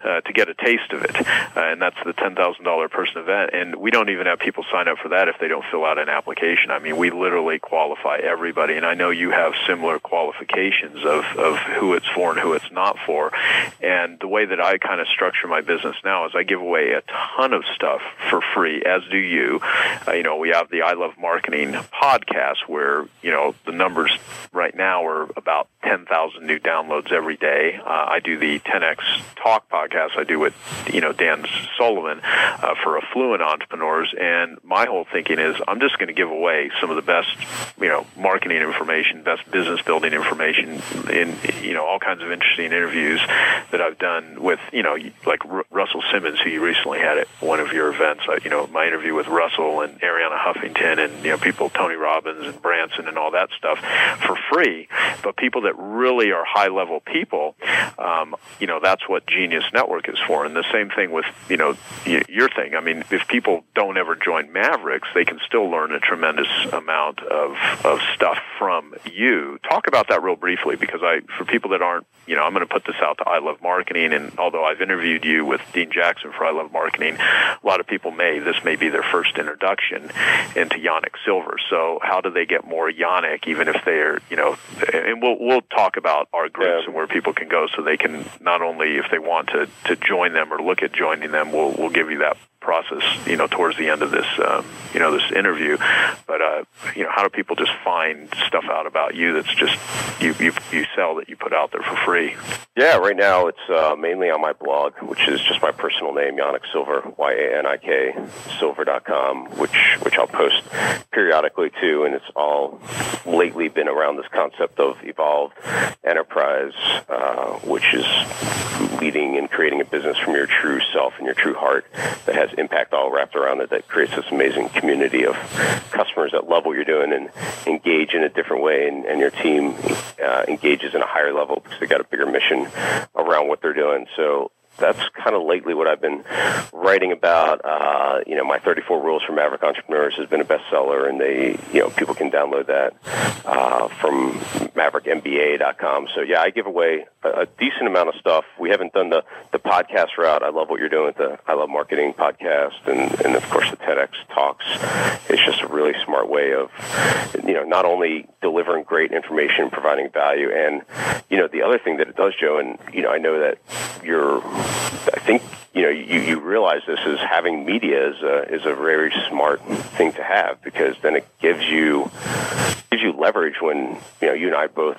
uh, to get a taste of it, uh, and that's the ten thousand dollar person event. And we don't even have people sign up for that if they don't fill out an application. I mean, we literally qualify everybody, and I know you have similar qualifications of of who it's for and who it's not for. And the way that I kind of structure my business now is I give away a ton of stuff for free, as do you. Uh, you know, we have the I Love Marketing podcast where, you know, the numbers right now are about 10,000 new downloads every day. Uh, I do the 10X Talk podcast I do with, you know, Dan Sullivan uh, for affluent entrepreneurs. And my whole thinking is I'm just going to give away some of the best, you know, marketing information, best business building information in, you know, all kinds of interesting interviews that I've done with, you know, like R- Russell Simmons, who you recently had at one of your events. I, you know, my interview with Russell and Arianna Huffington and, you know, people, Tony Robbins and Branson and all that stuff for free. But people that really are high level people, um, you know, that's what Genius Network is for. And the same thing with, you know, y- your thing. I mean, if people don't ever join Mavericks, they can still learn a tremendous amount of, of stuff from you. Talk about that real briefly because I, for people that aren't, you know, I'm going to put this out to I Love Marketing. And although I've interviewed you with Dean Jackson for I Love Marketing, a lot of people may, this may be their first introduction into Yanik Silver. So how do they get more Yanik, even if they're, you know, and we'll, we'll talk about our groups Yeah. and where people can go so they can not only if they want to, to join them or look at joining them, we'll, we'll give you that process, you know, towards the end of this, um, you know, this interview. But uh, you know, how do people just find stuff out about you that's just you you you sell that you put out there for free? Yeah, right now it's uh, mainly on my blog, which is just my personal name, Yanik Silver, Y A N I K Silver.com, which which I'll post periodically too, and it's all lately been around this concept of evolved enterprise, uh, which is leading and creating a business from your true self and your true heart that has impact all wrapped around it that creates this amazing community of customers that love what you're doing and engage in a different way and, and your team uh, engages in a higher level because they got a bigger mission around what they're doing. So that's kind of lately what I've been writing about. Uh, you know, my 34 Rules for Maverick Entrepreneurs has been a bestseller, and they, you know, people can download that uh, from MaverickMBA.com. So yeah, I give away a, a decent amount of stuff. We haven't done the the podcast route. I love what you're doing with the I Love Marketing podcast, and and of course the 10X Talks. It's just a really smart way of, you know, not only delivering great information, providing value, and you know, the other thing that it does, Joe, and you know, I know that you're I think you know you, you realize this is having media is a is a very smart thing to have because then it gives you gives you leverage when you know you and I both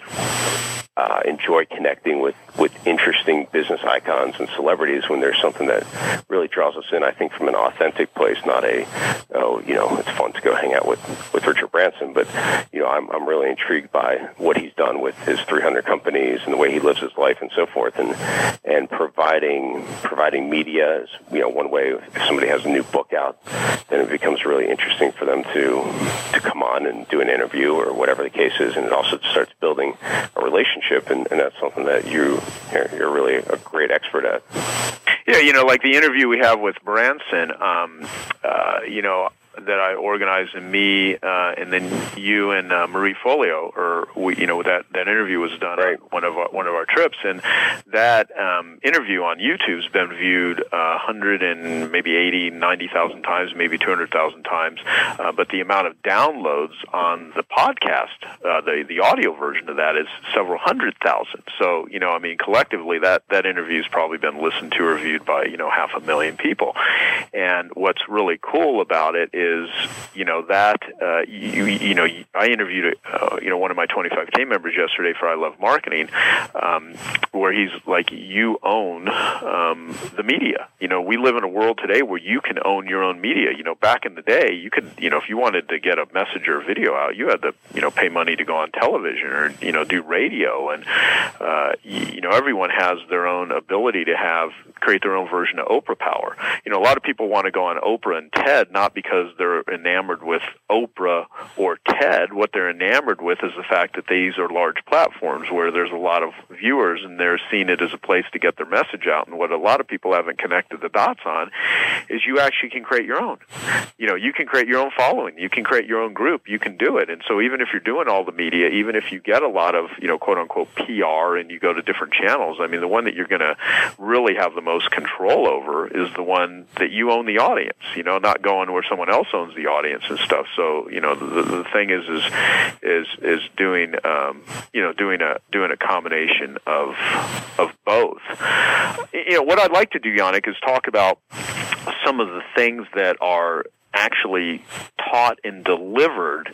uh, enjoy connecting with, with interesting business icons and celebrities when there's something that really draws us in. I think from an authentic place, not a oh you know it's fun to go hang out with with Richard Branson, but you know I'm I'm really intrigued by what he's done with his 300 companies and the way he lives his life and so forth, and and providing providing media is you know one way. If somebody has a new book out, then it becomes really interesting for them to to come on and do an interview or whatever the case is, and it also starts building a relationship relationship, and, and that's something that you you're really a great expert at. Yeah, you know, like the interview we have with Branson. Um, uh, you know, that I organized, and me, uh, and then you and uh, Marie Forleo, or we, you know, that that interview was done right. on one of our, one of our trips, and that um, interview on YouTube's been viewed uh, hundred and maybe eighty, ninety thousand times, maybe two hundred thousand times, uh, but the amount of downloads on the podcast, uh, the the audio version of that, is several hundred thousand. So you know, I mean, collectively, that that interview's probably been listened to or viewed by you know half a million people, and what's really cool about it is you know that uh, you you know I interviewed uh, you know one of my 25k members yesterday for I Love Marketing, um, where he's like you own um, the media. You know we live in a world today where you can own your own media. You know back in the day you could you know if you wanted to get a message or a video out you had to you know pay money to go on television or you know do radio and uh, you know everyone has their own ability to have create their own version of Oprah power. You know a lot of people want to go on Oprah and TED not because they're enamored with Oprah or TED. What they're enamored with is the fact that these are large platforms where there's a lot of viewers and they're seeing it as a place to get their message out. And what a lot of people haven't connected the dots on is you actually can create your own. You know, you can create your own following. You can create your own group. You can do it. And so even if you're doing all the media, even if you get a lot of, you know, quote unquote PR and you go to different channels, I mean, the one that you're going to really have the most control over is the one that you own the audience, you know, not going where someone else owns the audience and stuff. So you know the, the thing is is is is doing um, you know doing a doing a combination of of both. You know what I'd like to do, Yanik, is talk about some of the things that are actually taught and delivered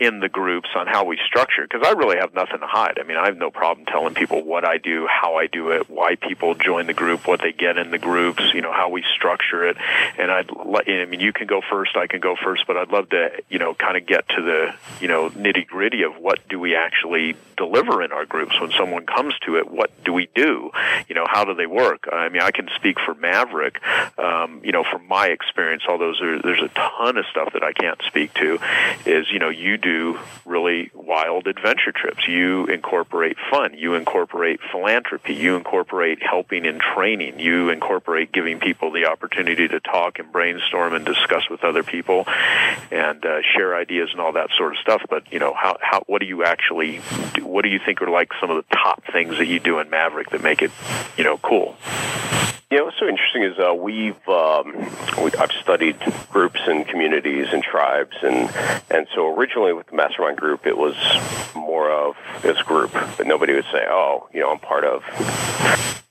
in the groups on how we structure because I really have nothing to hide. I mean, I have no problem telling people what I do, how I do it, why people join the group, what they get in the groups, you know, how we structure it. And I'd like I mean, you can go first, I can go first, but I'd love to, you know, kind of get to the, you know, nitty-gritty of what do we actually deliver in our groups when someone comes to it, what do we do? You know, how do they work? I mean, I can speak for Maverick, um, you know, from my experience, although there's a ton of stuff that I can't speak to, is you know you do really wild adventure trips. You incorporate fun. You incorporate philanthropy. You incorporate helping and training. You incorporate giving people the opportunity to talk and brainstorm and discuss with other people and uh, share ideas and all that sort of stuff. But you know how how what do you actually do? What do you think are like some of the top things that you do in Maverick that make it you know cool? Yeah, what's so interesting is uh, we've um, we, I've studied groups and communities and tribes, and and so originally with the mastermind group, it was more of this group, but nobody would say, oh, you know, I'm part of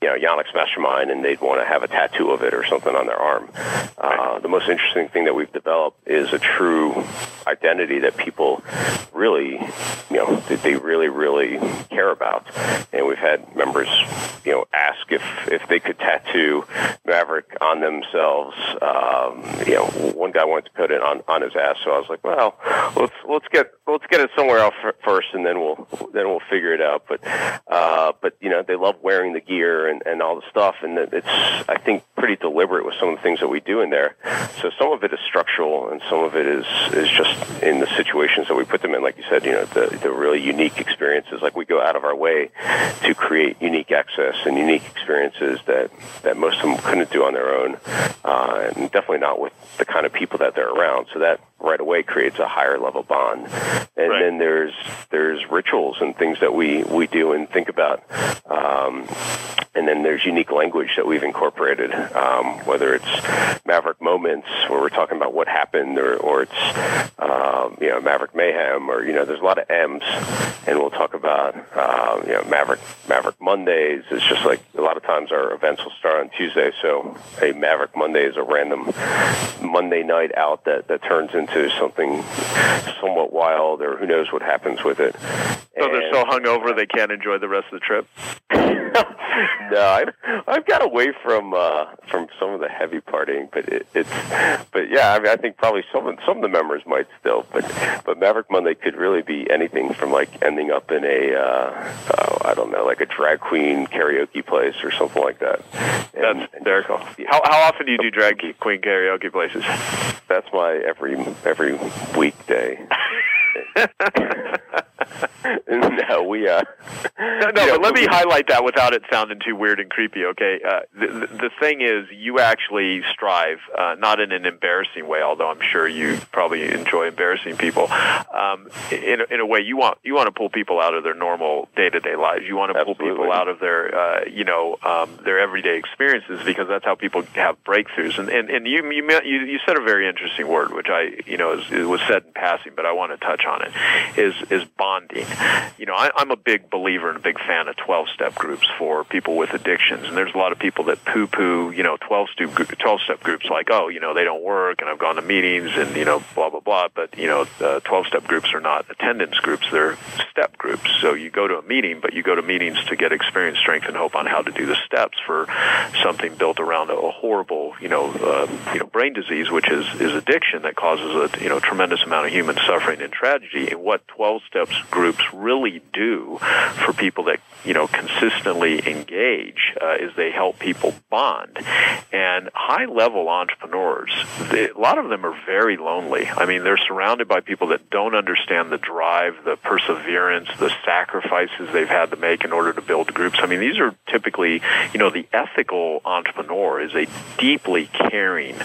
you know Yanik's Mastermind and they'd want to have a tattoo of it or something on their arm. Uh, the most interesting thing that we've developed is a true identity that people really, you know, that they really, really care about. And we've had members, you know, ask if, if they could tattoo Maverick on themselves. Um, you know, one guy wanted to put it on, on his ass, so I was like, well, let's let's get let's get it somewhere else first, and then we'll then we'll figure it out. But uh, but you know, they love wearing the gear and, and all the stuff, and it's I think pretty deliberate with some of the things that we do in there. So some of it is structural, and some of it is is just in the situations that we put them in. Like you said, you know, the the really unique experiences. Like we go out of our way to create unique access and unique experiences that that most of them couldn't do on their own, uh, and definitely not with the kind of people that they're around. So that right away creates a higher level bond. And right. then there's there's rituals and things that we we do and think about. Um, and then there's unique language that we've incorporated, um, whether it's Maverick moments where we're talking about what happened, or, or it's um, you know Maverick mayhem, or you know there's a lot of M's, and we'll talk about um, you know Maverick Maverick Mondays. It's just like a lot of times our events will start on Tuesday, so a Maverick Monday is a random Monday night out that that turns into something somewhat wild, or who knows what happens with it. So and, they're so hungover they can't enjoy the rest of the trip. no, I've I've got away from uh, from some of the heavy partying, but it, it's but yeah, I mean, I think probably some of, some of the members might still, but but Maverick Monday could really be anything from like ending up in a uh, uh, I don't know, like a drag queen karaoke place or something like that. And, That's hysterical. How how often do you do drag queen karaoke places? That's my every every weekday. no, we uh. No, no but let me highlight that without it sounding too weird and creepy. Okay, uh, the, the thing is, you actually strive, uh, not in an embarrassing way, although I'm sure you probably enjoy embarrassing people. Um, in in a way, you want you want to pull people out of their normal day to day lives. You want to pull people out of their uh, you know um, their everyday experiences because that's how people have breakthroughs. And and, and you, you you said a very interesting word, which I you know is, was said in passing, but I want to touch on it. Is is bonding you know, I, I'm a big believer and a big fan of 12 step groups for people with addictions. And there's a lot of people that poo poo, you know, 12 step, 12 step groups like, oh, you know, they don't work and I've gone to meetings and, you know, blah, blah, blah. But, you know, 12 step groups are not attendance groups, they're step groups. So you go to a meeting, but you go to meetings to get experience, strength, and hope on how to do the steps for something built around a, a horrible, you know, uh, you know, brain disease, which is, is addiction that causes a, you know, tremendous amount of human suffering and tragedy. And what 12 steps groups really do for people that you know consistently engage uh, is they help people bond. And high level entrepreneurs, they, a lot of them are very lonely. I mean, they're surrounded by people that don't understand the drive, the perseverance, the sacrifices they've had to make in order to build groups. I mean, these are typically, you know, the ethical entrepreneur is a deeply caring,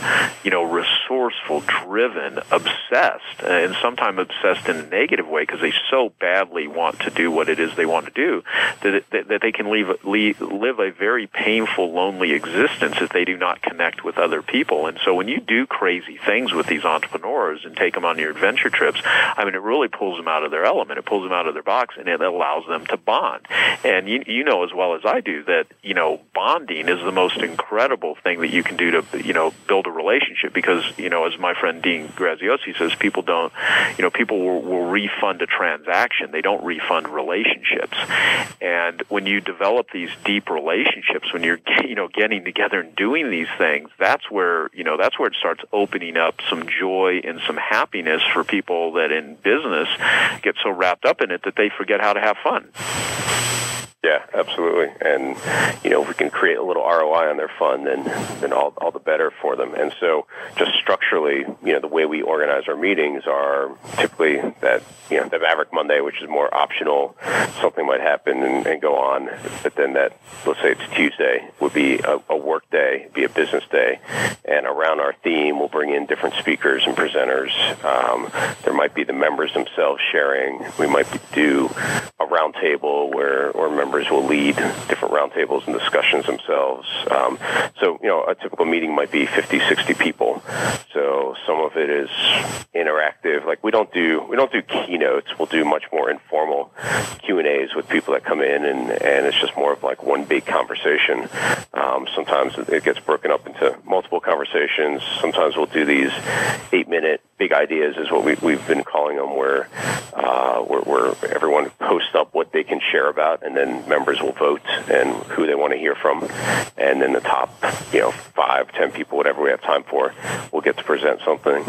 you know, resourceful, driven, obsessed, and sometimes obsessed in a negative way because they so badly want to do what it is they want to do that, that, that they can leave, leave, live a very painful, lonely existence if they do not connect with other people. And so when you do crazy things with these entrepreneurs and take them on your adventure trips, I mean, it really pulls them out of their element. It pulls them out of their box and it allows them to bond. And you, you know as well as I do that, you know, bonding is the most incredible thing that you can do to, you know, build a relationship because, you know, as my friend Dean Graziosi says, people don't, you know, people will, will refund a transaction. They don't refund relationships. And when you develop these deep relationships, when you're you know getting together and doing these things, that's where you know that's where it starts opening up some joy and some happiness for people that in business get so wrapped up in it that they forget how to have fun. Yeah, absolutely. And you know, if we can create a little ROI on their fund, then then all all the better for them. And so, just structurally, you know, the way we organize our meetings are typically that you know the Maverick Monday, which is more optional, something might happen and, and go on. But then that, let's say it's Tuesday, would be a, a work day, be a business day, and around our theme, we'll bring in different speakers and presenters. Um, there might be the members themselves sharing. We might do a roundtable where or members will lead different roundtables and discussions themselves. Um, so, you know, a typical meeting might be 50, 60 people. So some of it is interactive. Like we don't do we don't do keynotes. We'll do much more informal Q and A's with people that come in, and and it's just more of like one big conversation. Um, sometimes it gets broken up into multiple conversations. Sometimes we'll do these eight minute big ideas is what we, we've been calling them, where, uh, where where everyone posts up what they can share about, and then members will vote and who they want to hear from, and then the top, you know, five, ten people, whatever we have time for, will get to present something.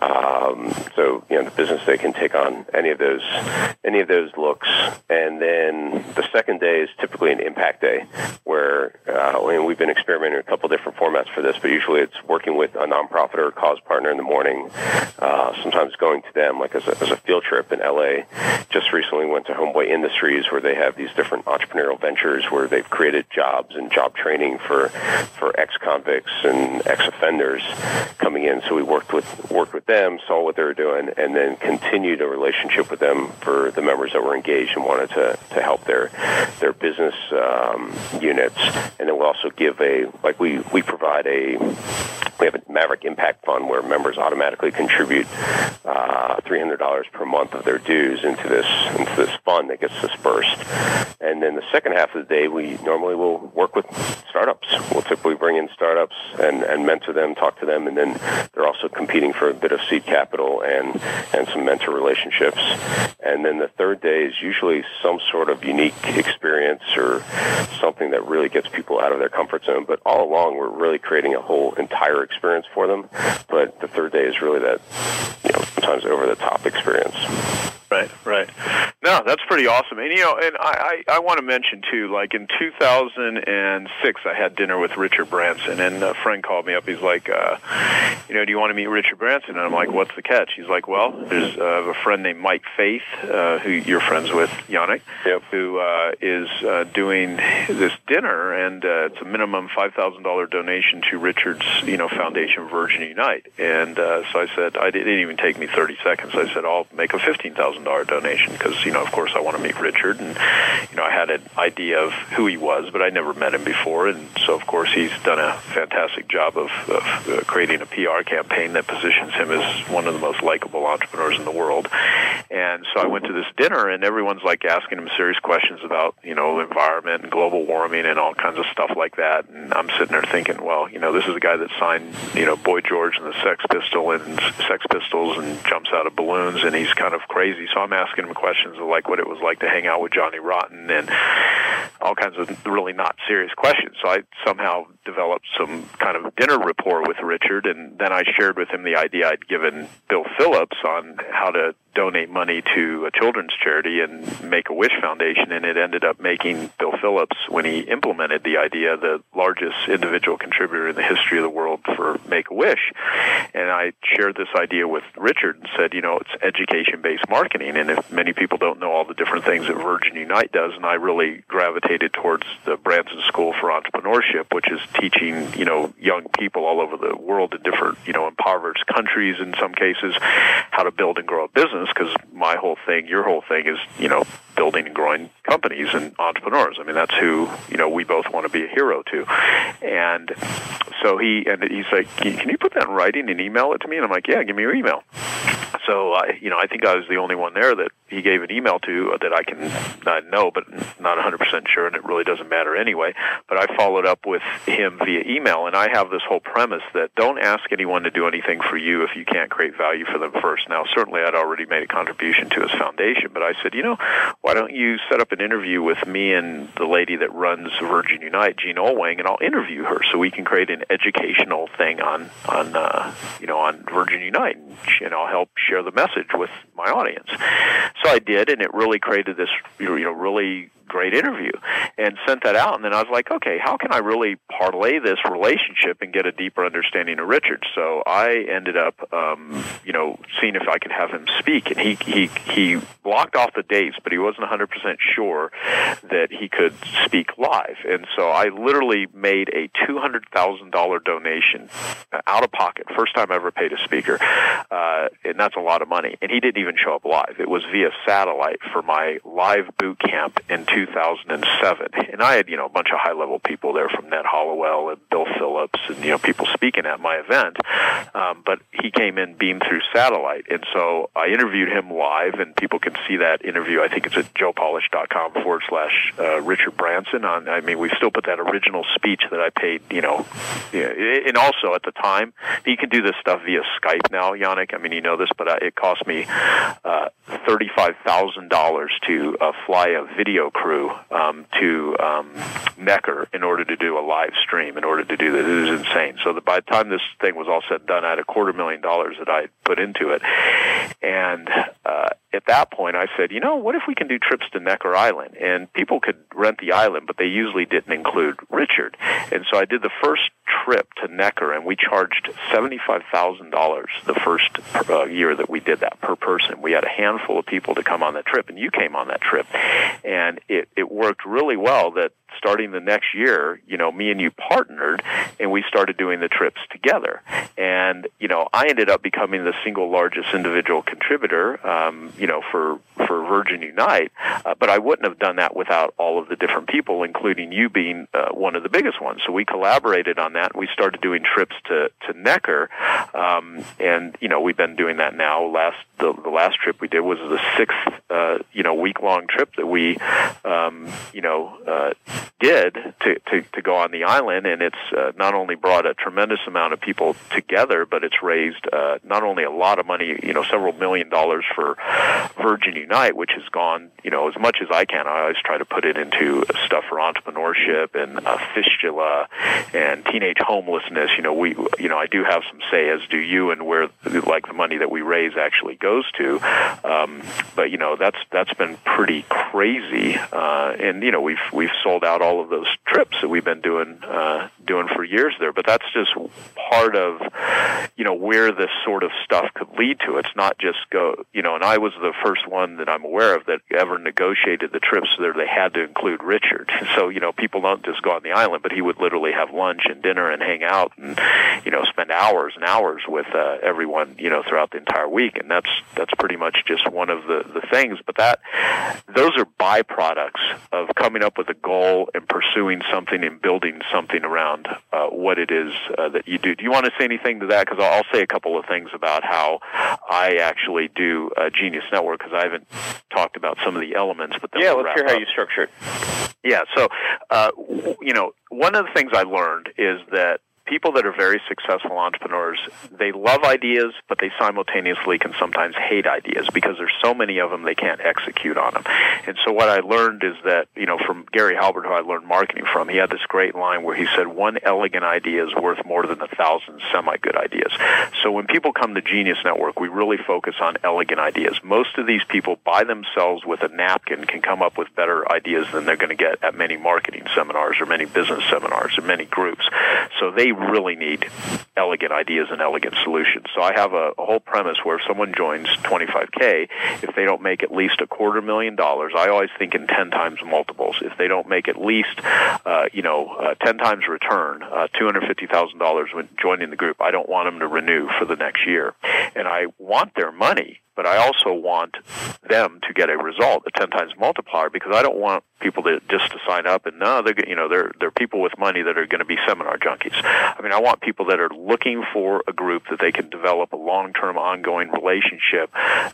Um, so you know, the business day can take on any of those any of those looks, and then the second day is typically an impact day, where uh, we've been experimenting a couple different formats for this, but usually it's working with a nonprofit or a cause partner in the morning uh, sometimes going to them like as a, as a field trip in LA. Just recently went to Homeboy Industries where they have these different entrepreneurial ventures where they've created jobs and job training for for ex convicts and ex offenders coming in. So we worked with worked with them, saw what they were doing, and then continued a relationship with them for the members that were engaged and wanted to to help their their business um, units. And then we'll also give a like we we provide a we have a Maverick Impact Fund where members automatically contribute uh, $300 per month of their dues into this into this fund that gets dispersed. And then the second half of the day, we normally will work with startups. We'll typically bring in startups and, and mentor them, talk to them, and then they're also competing for a bit of seed capital and and some mentor relationships. And then the third day is usually some sort of unique experience or something that really gets people out of their comfort zone. But all along, we're really creating a whole entire experience for them. But the third day is really that, you know, sometimes over the top experience. Right, right. No, that's pretty awesome. And you know, and I, I, I want to mention too, like in 2006, I had dinner with Richard Branson, and a friend called me up. He's like, uh, you know, do you want to meet Richard Branson? And I'm like, what's the catch? He's like, well, there's uh, a friend named Mike Faith, uh, who you're friends with, Yanik, yep. who uh, is uh, doing this dinner, and uh, it's a minimum five thousand dollar donation to Richard's, you know, Foundation Virgin Unite. And uh, so I said, I didn't even take me 30 seconds. I said, I'll make a fifteen thousand dollar donation because you know, of course, I want to meet Richard, and you know, I had an idea of who he was, but I never met him before, and so of course, he's done a fantastic job of, of uh, creating a PR campaign that positions him as one of the most likable entrepreneurs in the world. And so I went to this dinner, and everyone's like asking him serious questions about you know the environment and global warming and all kinds of stuff like that. And I'm sitting there thinking, well, you know, this is a guy that signed you know Boy George and the Sex Pistol and Sex Pistols and jumps out of balloons, and he's kind of crazy. So I'm asking him questions of like what it was like to hang out with Johnny Rotten and all kinds of really not serious questions. So I somehow developed some kind of dinner rapport with Richard, and then I shared with him the idea I'd given Bill Phillips on how to donate money to a children's charity and Make a Wish Foundation, and it ended up making Bill Phillips, when he implemented the idea, the largest individual contributor in the history of the world for Make a Wish. And I shared this idea with Richard and said, you know, it's education based marketing, and if many people don't know all the different things that Virgin Unite does, and I really gravitated towards the Branson School for Entrepreneurship, which is teaching, you know, young people all over the world in different, you know, impoverished countries in some cases, how to build and grow a business business because my whole thing, your whole thing is, you know, building and growing companies and entrepreneurs. I mean, that's who, you know, we both want to be a hero to. And so he, and he's like, can you put that in writing and email it to me? And I'm like, yeah, give me your email. So I, you know, I think I was the only one there that he gave an email to that I can not know, but not 100% sure, and it really doesn't matter anyway. But I followed up with him via email, and I have this whole premise that don't ask anyone to do anything for you if you can't create value for them first. Now, certainly I'd already made a contribution to his foundation, but I said, you know, why don't you set up an interview with me and the lady that runs Virgin Unite, Jean Oelwang, and I'll interview her so we can create an educational thing on on uh, you know on Virgin Unite, and I'll help share the message with my audience. So I did, and it really created this you know really great interview and sent that out. And then I was like okay how can I really parlay this relationship and get a deeper understanding of Richard? So I ended up um, you know seeing if I could have him speak he he he blocked off the dates but he wasn't 100% sure that he could speak live. And so I literally made a $200,000 donation out of pocket first time I ever paid a speaker uh, and that's a lot of money. And he didn't even show up live. It was via satellite for my live boot camp in 2007, and I had you know a bunch of high level people there from Ned Hallowell and Bill Phillips and you know people speaking at my event. Um, but he came in beamed through satellite, and so I interviewed him live, and people can see that interview. I think it's at joepolish.com forward slash uh, Richard Branson. On I mean, we still put that original speech that I paid, you know, and also at the time you can do this stuff via Skype now, Yanik. I mean, you know this, but uh, it cost me uh, thirty-five thousand dollars to uh, fly a video crew um, to um, Necker in order to do a live stream. In order to do that, it was insane. So that by the time this thing was all said and done, I had a quarter million dollars that I put into it, and uh, at that point, I said, you know, what if we can do trips to Necker Island? And people could rent the island, but they usually didn't include Richard. And so I did the first trip to Necker, and we charged seventy-five thousand dollars the first uh, year that we did that per person. We had a handful of people to come on that trip, and you came on that trip, and it it worked really well. That starting the next year, you know, me and you partnered and we started doing the trips together. And, you know, I ended up becoming the single largest individual contributor, um, you know, for, for Virgin Unite. Uh, but I wouldn't have done that without all of the different people, including you being uh, one of the biggest ones. So we collaborated on that. We started doing trips to, to Necker. Um, and, you know, we've been doing that now. Last, the, the last trip we did was the sixth, uh, you know, week long trip that we, um, you know, uh, did to, to, to go on the island, and it's uh, not only brought a tremendous amount of people together, but it's raised uh, not only a lot of money, you know, several million dollars for Virgin Unite, which has gone, you know, as much as I can. I always try to put it into stuff for entrepreneurship and uh, fistula and teenage homelessness. You know, we, you know, I do have some say, as do you, and where like the money that we raise actually goes to. Um, but you know, that's that's been pretty crazy, uh, and you know, we've we've sold out all of those trips that we've been doing uh, doing for years there. But that's just part of you know where this sort of stuff could lead to. It's not just go you know. And I was the first one that I'm aware of that ever negotiated the trips so they had to include Richard. So you know people don't just go on the island, but he would literally have lunch and dinner and hang out and you know spend hours and hours with uh, everyone you know throughout the entire week. And that's that's pretty much just one of the the things. But that those are byproducts of coming up with a goal and pursuing something and building something around uh, what it is uh, that you do. Do you want to say anything to that? Because I'll say a couple of things about how I actually do uh, Genius Network because I haven't talked about some of the elements. But yeah, we'll let's hear up. how you structure it. Yeah, so uh, you know, one of the things I learned is that people that are very successful entrepreneurs, they love ideas, but they simultaneously can sometimes hate ideas because there's so many of them they can't execute on them. And so what I learned is that, you know, from Gary Halbert, who I learned marketing from, he had this great line where he said, one elegant idea is worth more than a thousand semi-good ideas. So when people come to Genius Network, we really focus on elegant ideas. Most of these people by themselves with a napkin can come up with better ideas than they're going to get at many marketing seminars or many business seminars or many groups. So they really need elegant ideas and elegant solutions. So I have a, a, whole premise where if someone joins 25K, if they don't make at least a quarter million dollars, I always think in 10 times multiples. If they don't make at least, uh, you know, uh, 10 times return, uh, $250,000 when joining the group, I don't want them to renew for the next year. And I want their money but I also want them to get a result, a 10 times multiplier, because I don't want people to just to sign up and no, they're you know they're they're people with money that are going to be seminar junkies. I mean, I want people that are looking for a group that they can develop a long-term, ongoing relationship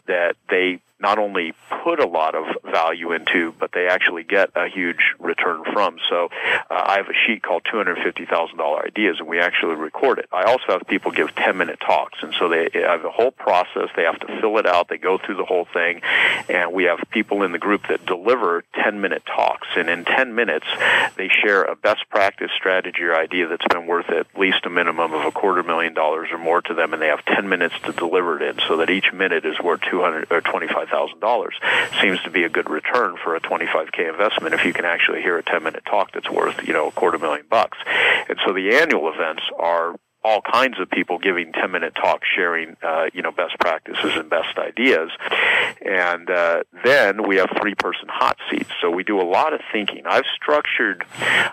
that they not only put a lot of value into, but they actually get a huge return from. So uh, I have a sheet called $250,000 ideas, and we actually record it. I also have people give 10 minute talks, and so they have a whole process. They have to fill it out, they go through the whole thing, and we have people in the group that deliver 10 minute talks. And in 10 minutes, they share a best practice strategy or idea that's been worth at least a minimum of a quarter million dollars or more to them, and they have 10 minutes to deliver it in so that each minute is worth 200 or 25 $100,000 seems to be a good return for a 25K investment if you can actually hear a 10 minute talk that's worth, you know, a quarter million bucks. And so the annual events are all kinds of people giving 10 minute talks sharing uh, you know best practices and best ideas. And uh, then we have three person hot seats. So we do a lot of thinking. I've structured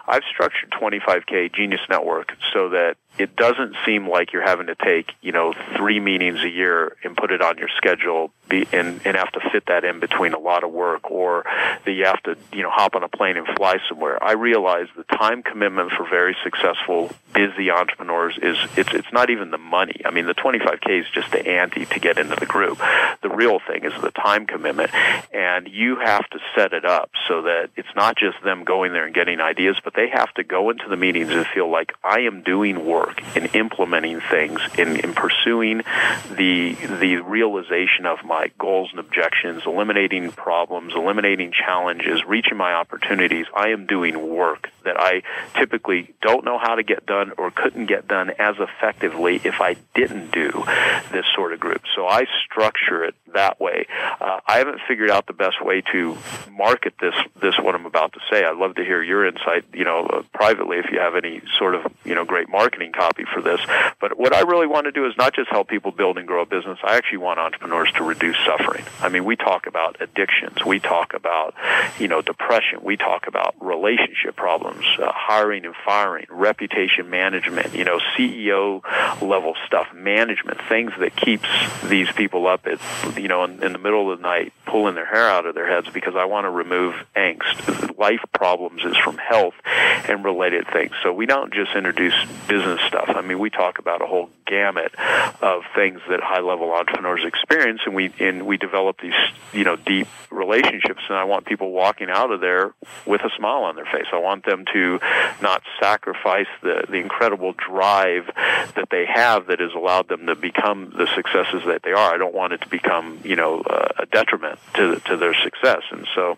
i've structured 25k genius network so that it doesn't seem like you're having to take you know three meetings a year and put it on your schedule be and and have to fit that in between a lot of work or that you have to you know hop on a plane and fly somewhere. I realize the time commitment for very successful busy entrepreneurs is it's it's not even the money. I mean, the 25k is just the ante to get into the group. The real thing is the time commitment, and you have to set it up so that it's not just them going there and getting ideas, but they have to go into the meetings and feel like I am doing work and implementing things in, in pursuing the the realization of my goals and objections, eliminating problems, eliminating challenges, reaching my opportunities. I am doing work that I typically don't know how to get done or couldn't get done as effectively if I didn't do this sort of group. So I structure it that way. Uh, I haven't figured out the best way to market this this what I'm about to say. I'd love to hear your insight, you know, uh, privately if you have any sort of you know great marketing copy for this. But what I really want to do is not just help people build and grow a business. I actually want entrepreneurs to reduce suffering. I mean, we talk about addictions, we talk about you know depression, we talk about relationship problems, uh, hiring and firing, reputation management, you know, CEO level stuff, management, things that keeps these people up at you know in, in the middle of the night pulling their hair out of their heads because I want to remove angst. Life problems is from health and related things. So we don't just introduce business stuff. I mean, we talk about a whole gamut of things that high level entrepreneurs experience and we and we develop these you know deep relationships and I want people walking out of there with a smile on their face. I want them to not sacrifice the the incredible drive that they have that has allowed them to become the successes that they are. I don't want it to become, you know, uh, a detriment to to their success. And so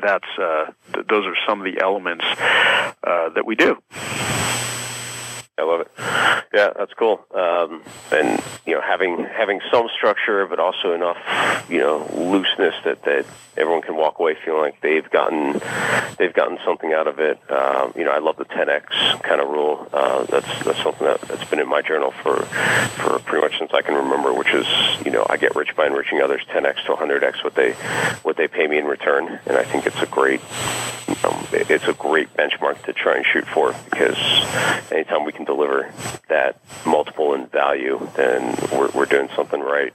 that's uh, th- those are some of the elements uh, that we do. I love it. Yeah, that's cool. Um, and you know, having having some structure, but also enough, you know, looseness that that everyone can walk away feeling like they've gotten they've gotten something out of it. Um, you know, I love the 10x kind of rule. Uh, that's that's something that, that's been in my journal for for pretty much since I can remember, which is you know, I get rich by enriching others, 10x to 100x what they what they pay me in return, and I think it's a great um, it's a great benchmark to try and shoot for because anytime we can deliver that multiple in value, then we're, we're doing something right.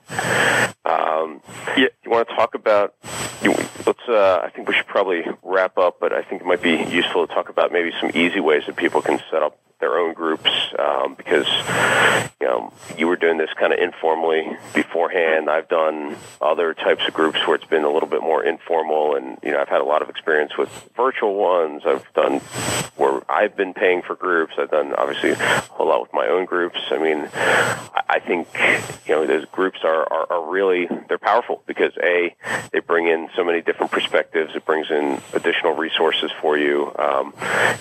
Um, yeah, you want to talk about? You, let's. Uh, I think we should probably wrap up, but I think it might be useful to talk about maybe some easy ways that people can set up their own groups um, because you know you were doing this kind of informally beforehand. I've done other types of groups where it's been a little bit more informal, and you know I've had a lot of experience with virtual ones. I've done where I've been paying for groups. I've done obviously a whole lot with my own groups. I mean, I think you know those groups are, are, are really they're powerful because a they bring in so many different perspectives. It brings in additional resources for you. Um,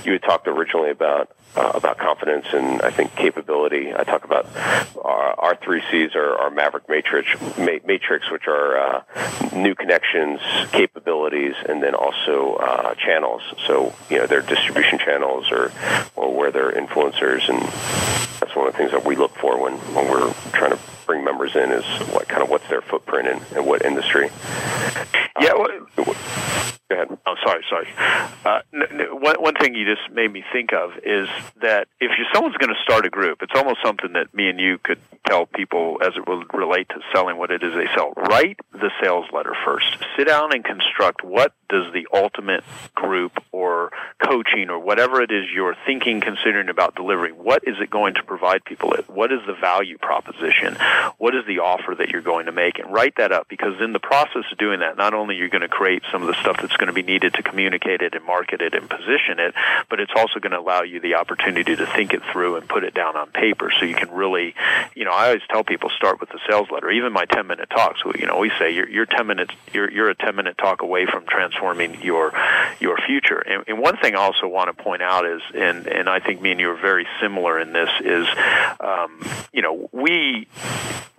you had talked originally about uh, about confidence and I think capability. I talk about our, our three C's are our Maverick Matrix, matrix, which are uh, new connections, capabilities, and then also uh, channels. So you know, their distribution channels or or where they're influencers, and that's one of the things that we look for when when we're trying to bring members in is what kind of what's their footprint and, and what industry. Yeah. Well, Go ahead. Oh, sorry, sorry. Uh, n- n- one, one thing you just made me think of is that if you, someone's going to start a group, it's almost something that me and you could tell people as it will relate to selling what it is they sell. Write the sales letter first. Sit down and construct what does the ultimate group or coaching or whatever it is you're thinking, considering about delivering, what is it going to provide people? What is the value proposition? What is the offer that you're going to make? And write that up because in the process of doing that, not only you're going to create some of the stuff that's going to be needed to communicate it and market it and position it, but it's also going to allow you the opportunity to think it through and put it down on paper so you can really, you know, I always tell people start with the sales letter. Even my 10 minute talks, you know, we say you're, you're 10 minutes, you're, you're a 10 minute talk away from transforming your, your future. And, and one thing I also want to point out is, and, and I think me and you are very similar in this is, um, you know, we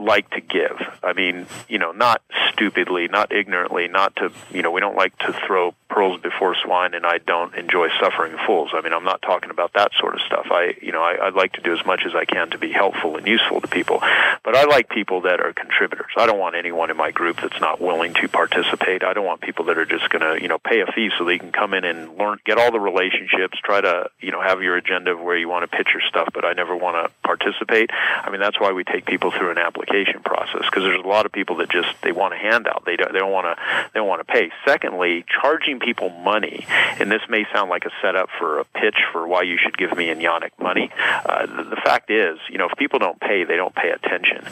like to give. I mean, you know, not stupidly, not ignorantly, not to, you know, we don't like to throw pearls before swine and I don't enjoy suffering fools. I mean, I'm not talking about that sort of stuff. I, you know, I, I'd like to do as much as I can to be helpful and useful to people. But I like people that are contributors. I don't want anyone in my group that's not willing to participate. I don't want people that are just going to, you know, pay a fee so they can come in and learn, get all the relationships, try to, you know, have your agenda of where you want to pitch your stuff, but I never want to participate. I mean, that's why we take people through an application process because there's a lot of people that just they want a handout. They don't they don't want to they don't want to pay. Secondly, charging people money, and this may sound like a setup for a pitch for why you should give me and Yanik money. Uh, the, the fact is, you know, if people don't pay, they don't pay attention,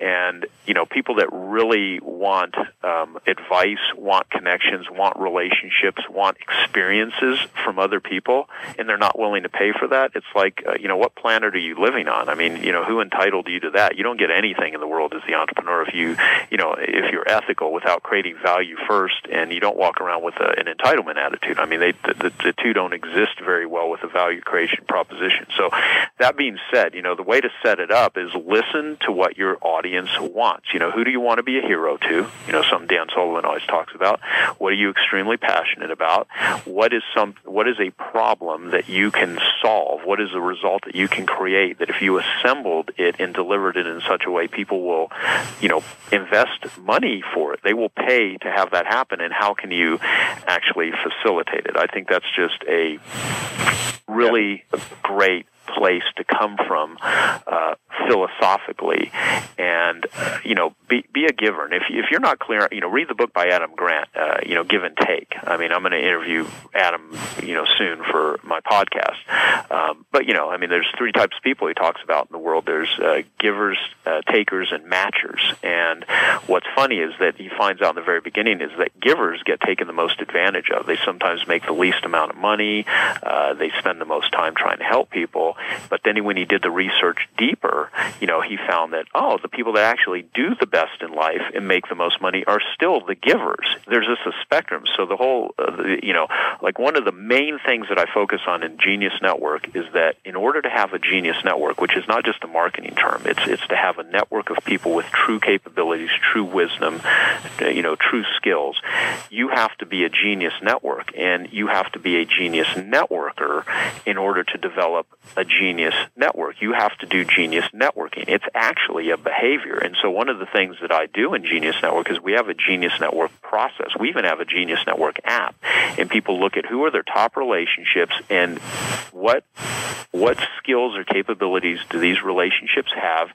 and you know, people that really want um, advice, want connections, want relationships, want experiences from other people, and they're not willing to pay for that. It's like, uh, you know, what planet are you living on? I mean, you know, who entitled you to that? You don't get anything in the world as the entrepreneur if you, you know, if you're ethical without creating value first, and you don't walk around with a, an entitlement attitude. I mean, they, the, the, the two don't exist very well with a value creation proposition. So, that being said, you know, the way to set it up is listen to what your audience wants. You know, who do you want to be a hero to? You know, some Dan Sullivan always talks about. What are you extremely passionate about? What is some what is a problem that you can solve? What is a result that you can create that if you assembled it and delivered it in such a way people will, you know, invest money for it. They will pay to have that happen and how can you actually facilitate it? I think that's just a really great place to come from uh, philosophically, and uh, you know, be be a giver. And if if you're not clear, you know, read the book by Adam Grant. Uh, you know, Give and Take. I mean, I'm going to interview Adam, you know, soon for my podcast. Um, but you know, I mean, there's three types of people he talks about in the world. There's uh, givers, uh, takers, and matchers. And what's funny is that he finds out in the very beginning is that givers get taken the most advantage of. They sometimes make the least amount of money. Uh, they spend the most time trying to help people. But then when he did the research deeper, you know, he found that, oh, the people that actually do the best in life and make the most money are still the givers. There's just a spectrum. So the whole, uh, the, you know, like one of the main things that I focus on in Genius Network is that in order to have a Genius Network, which is not just a marketing term, it's, it's to have a network of people with true capabilities, true wisdom, you know, true skills, you have to be a genius network and you have to be a genius networker in order to develop a genius network. You have to do genius networking. It's actually a behavior. And so one of the things that I do in Genius Network is we have a Genius Network process. We even have a Genius Network app. And people look at who are their top relationships and what what skills or capabilities do these relationships have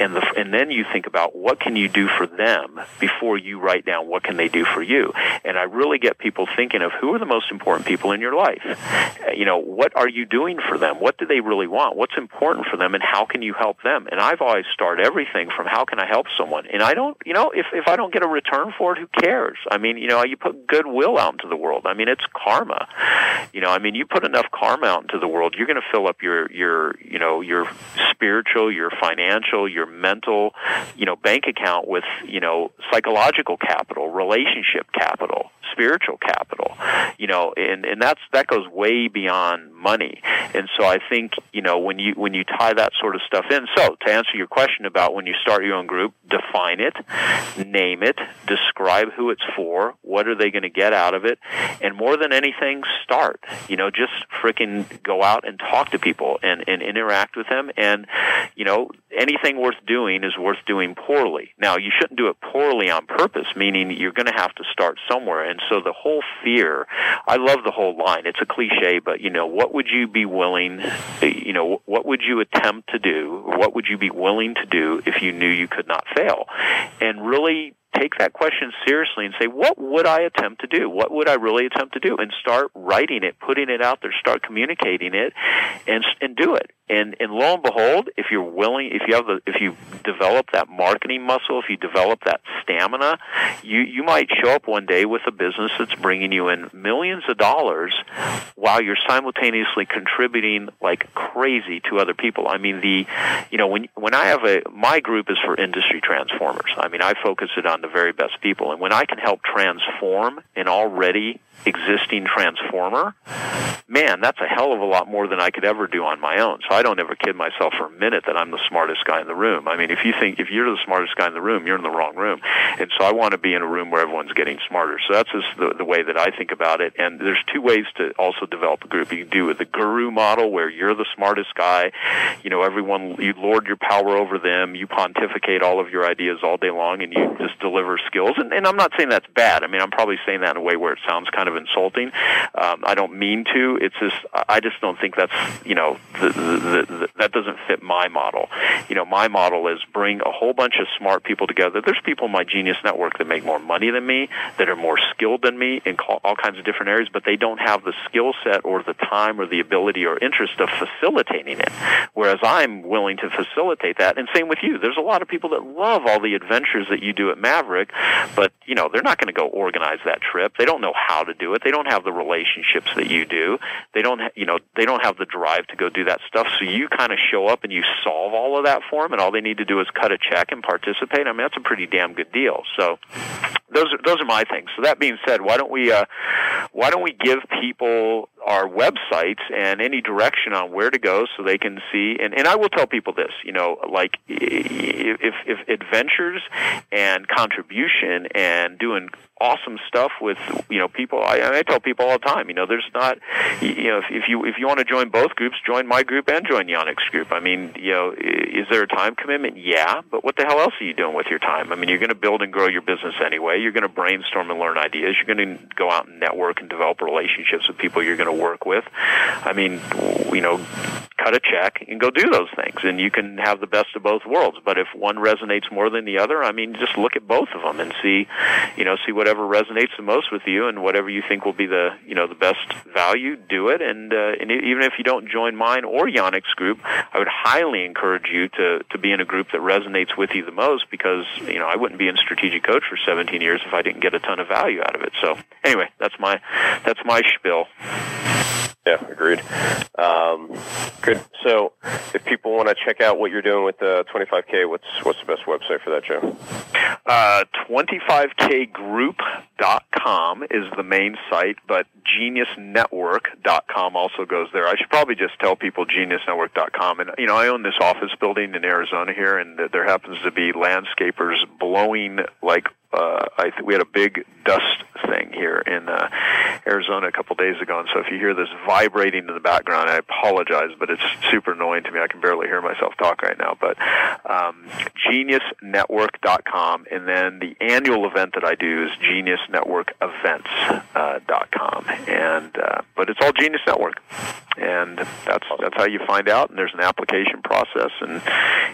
and the, and then you think about what can you do for them before you write down what can they do for you and I really get people thinking of who are the most important people in your life you know what are you doing for them what do they really want what's important for them and how can you help them. And I've always started everything from how can I help someone? And I don't you know if if I don't get a return for it who cares? I mean you know you put goodwill out into the world. I mean it's karma. You know I mean you put enough karma out into the world you're going to fill up your your you know your spiritual, your financial, your mental, you know bank account with you know psychological capital, relationship capital, spiritual capital, you know, and and that's that goes way beyond money. And so I think you know when you when you tie that sort of stuff in. So to answer your question about when you start your own group, define it, name it, describe who it's for, what are they going to get out of it, and more than anything, start. You know, just freaking go out and talk to people and and interact with them. And you know, anything worth doing is worth doing poorly. Now, you shouldn't do it poorly on purpose, meaning you're going to have to start somewhere. And so the whole fear, I love the whole line. It's a cliche, but you know, what would you be willing, you know, what would you attempt to do? What would you be willing to do if you knew you could not fail? And really take that question seriously and say, what would I attempt to do? What would I really attempt to do? And start writing it, putting it out there, start communicating it, and and do it. And and lo and behold, if you're willing, if you have the, if you develop that marketing muscle, if you develop that stamina, you you might show up one day with a business that's bringing you in millions of dollars, while you're simultaneously contributing like crazy to other people. I mean, the, you know, when when I have a my group is for industry transformers. I mean, I focus it on the very best people, and when I can help transform an already existing transformer, man, that's a hell of a lot more than I could ever do on my own. So I don't ever kid myself for a minute that I'm the smartest guy in the room. I mean, if you think if you're the smartest guy in the room, you're in the wrong room. And so I want to be in a room where everyone's getting smarter. So that's just the, the way that I think about it. And there's two ways to also develop a group. You can do with the guru model where you're the smartest guy. You know, everyone, you lord your power over them. You pontificate all of your ideas all day long and you just deliver skills. And, and I'm not saying that's bad. I mean, I'm probably saying that in a way where it sounds kind of insulting. Um, I don't mean to. It's just, I just don't think that's, you know, the, the, the, that doesn't fit my model. You know, my model is bring a whole bunch of smart people together. There's people in my Genius Network that make more money than me, that are more skilled than me in all kinds of different areas, but they don't have the skill set or the time or the ability or interest of facilitating it. Whereas I'm willing to facilitate that. And same with you. There's a lot of people that love all the adventures that you do at Maverick, but you know, they're not going to go organize that trip. They don't know how to do it. They don't have the relationships that you do. They don't, you know, they don't have the drive to go do that stuff. So you kind of show up and you solve all of that for them, and all they need to do is cut a check and participate. I mean, that's a pretty damn good deal. So those are those are my things. So that being said, why don't we uh, why don't we give people our websites and any direction on where to go so they can see? And, and I will tell people this, you know, like if if adventures and contribution and doing awesome stuff with you know people I, I tell people all the time you know there's not you know if, if you if you want to join both groups join my group and join Yanik's group. I mean you know is there a time commitment? Yeah but what the hell else are you doing with your time? I mean you're going to build and grow your business anyway you're going to brainstorm and learn ideas. You're going to go out and network and develop relationships with people you're going to work with. I mean you know cut a check and go do those things. And you can have the best of both worlds. But if one resonates more than the other I mean just look at both of them and see you know see whatever resonates the most with you and whatever you think will be the you know the best value do it. And uh, and even if you don't join mine or Yanik's group I would highly encourage you to to be in a group that resonates with you the most because you know I wouldn't be in strategic coach for 17 years if I didn't get a ton of value out of it. So anyway that's my that's my spiel yeah, agreed. Um, good. So, if people want to check out what you're doing with the 25K, what's what's the best website for that, Joe? Uh, 25kgroup.com is the main site, but geniusnetwork.com also goes there. I should probably just tell people geniusnetwork.com. And you know, I own this office building in Arizona here, and there happens to be landscapers blowing like uh, I th- we had a big dust thing here in uh, Arizona a couple days ago, and so if you hear this vibrating in the background, I apologize, but it's super annoying to me. I can barely hear myself talk right now. But um, geniusnetwork.com, and then the annual event that I do is geniusnetworkevents.com, uh, and uh, but it's all Genius Network, and that's that's how you find out. And there's an application process, and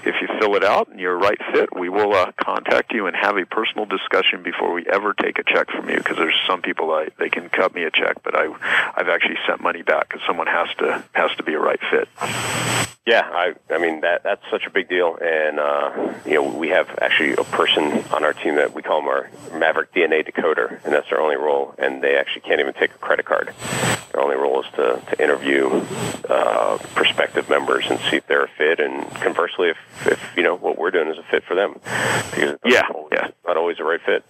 if you fill it out and you're a right fit, we will uh, contact you and have a personal discussion discussion before we ever take a check from you because there's some people I they can cut me a check, but I I've actually sent money back because someone has to has to be a right fit. Yeah, I I mean that that's such a big deal, and uh, you know we have actually a person on our team that we call them our Maverick DNA decoder, and that's their only role, and they actually can't even take a credit card. Their only role is to, to interview uh, prospective members and see if they're a fit, and conversely, if, if you know what we're doing is a fit for them, because yeah, always, yeah, not always the right fit.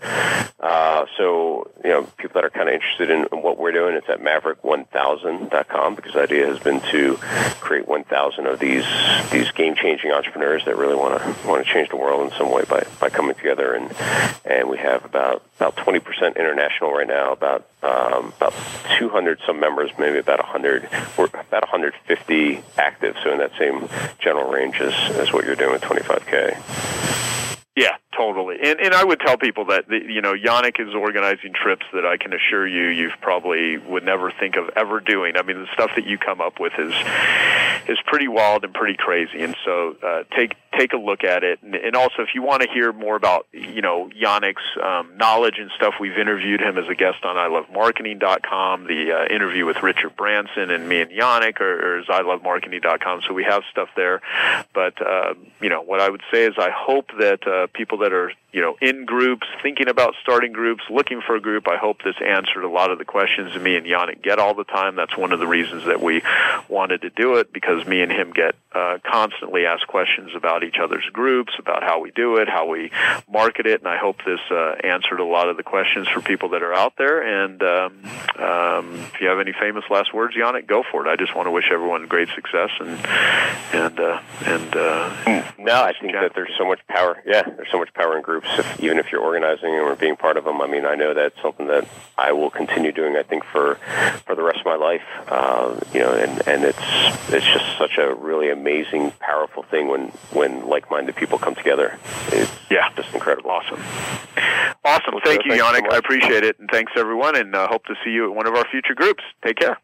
Uh, so you know, people that are kind of interested in, in what we're doing, it's at maverick1000.com because the idea has been to create 1,000 of these these game changing entrepreneurs that really want to want to change the world in some way by, by coming together and and we have about about 20 percent international right now, about um, about 200 some members, maybe about 100. We're about 150 active, so in that same general range as, as what you're doing with 25k. Yeah, totally. And and I would tell people that you know Yanik is organizing trips that I can assure you you've probably would never think of ever doing. I mean, the stuff that you come up with is is pretty wild and pretty crazy. And so uh, take take a look at it. And, and also, if you want to hear more about you know Yanik's um, knowledge and stuff, we've interviewed him as a guest on i love ilovemarketing.com. The uh, interview with Richard Branson and me and Yanik, or, or is ilovemarketing.com. So we have stuff there. But uh, you know what I would say is I hope that uh, people that are you know in groups, thinking about starting groups, looking for a group. I hope this answered a lot of the questions me and Yanik get all the time. That's one of the reasons that we wanted to do it because me and him get uh, constantly ask questions about each other's groups, about how we do it, how we market it, and I hope this uh, answered a lot of the questions for people that are out there. And um, um, if you have any famous last words, Yanik, go for it. I just want to wish everyone great success and and uh, and. Uh, no, I think that there's so much power. Yeah, there's so much power in groups. If, even if you're organizing or being part of them, I mean, I know that's something that I will continue doing. I think for for the rest of my life. Uh, you know, and and it's it's just such a really amazing, powerful thing when when like-minded people come together. It's yeah, just incredible. Awesome. Awesome. Well, Thank you, Yanik. So I appreciate it, and thanks everyone, and uh, hope to see you at one of our future groups. Take care.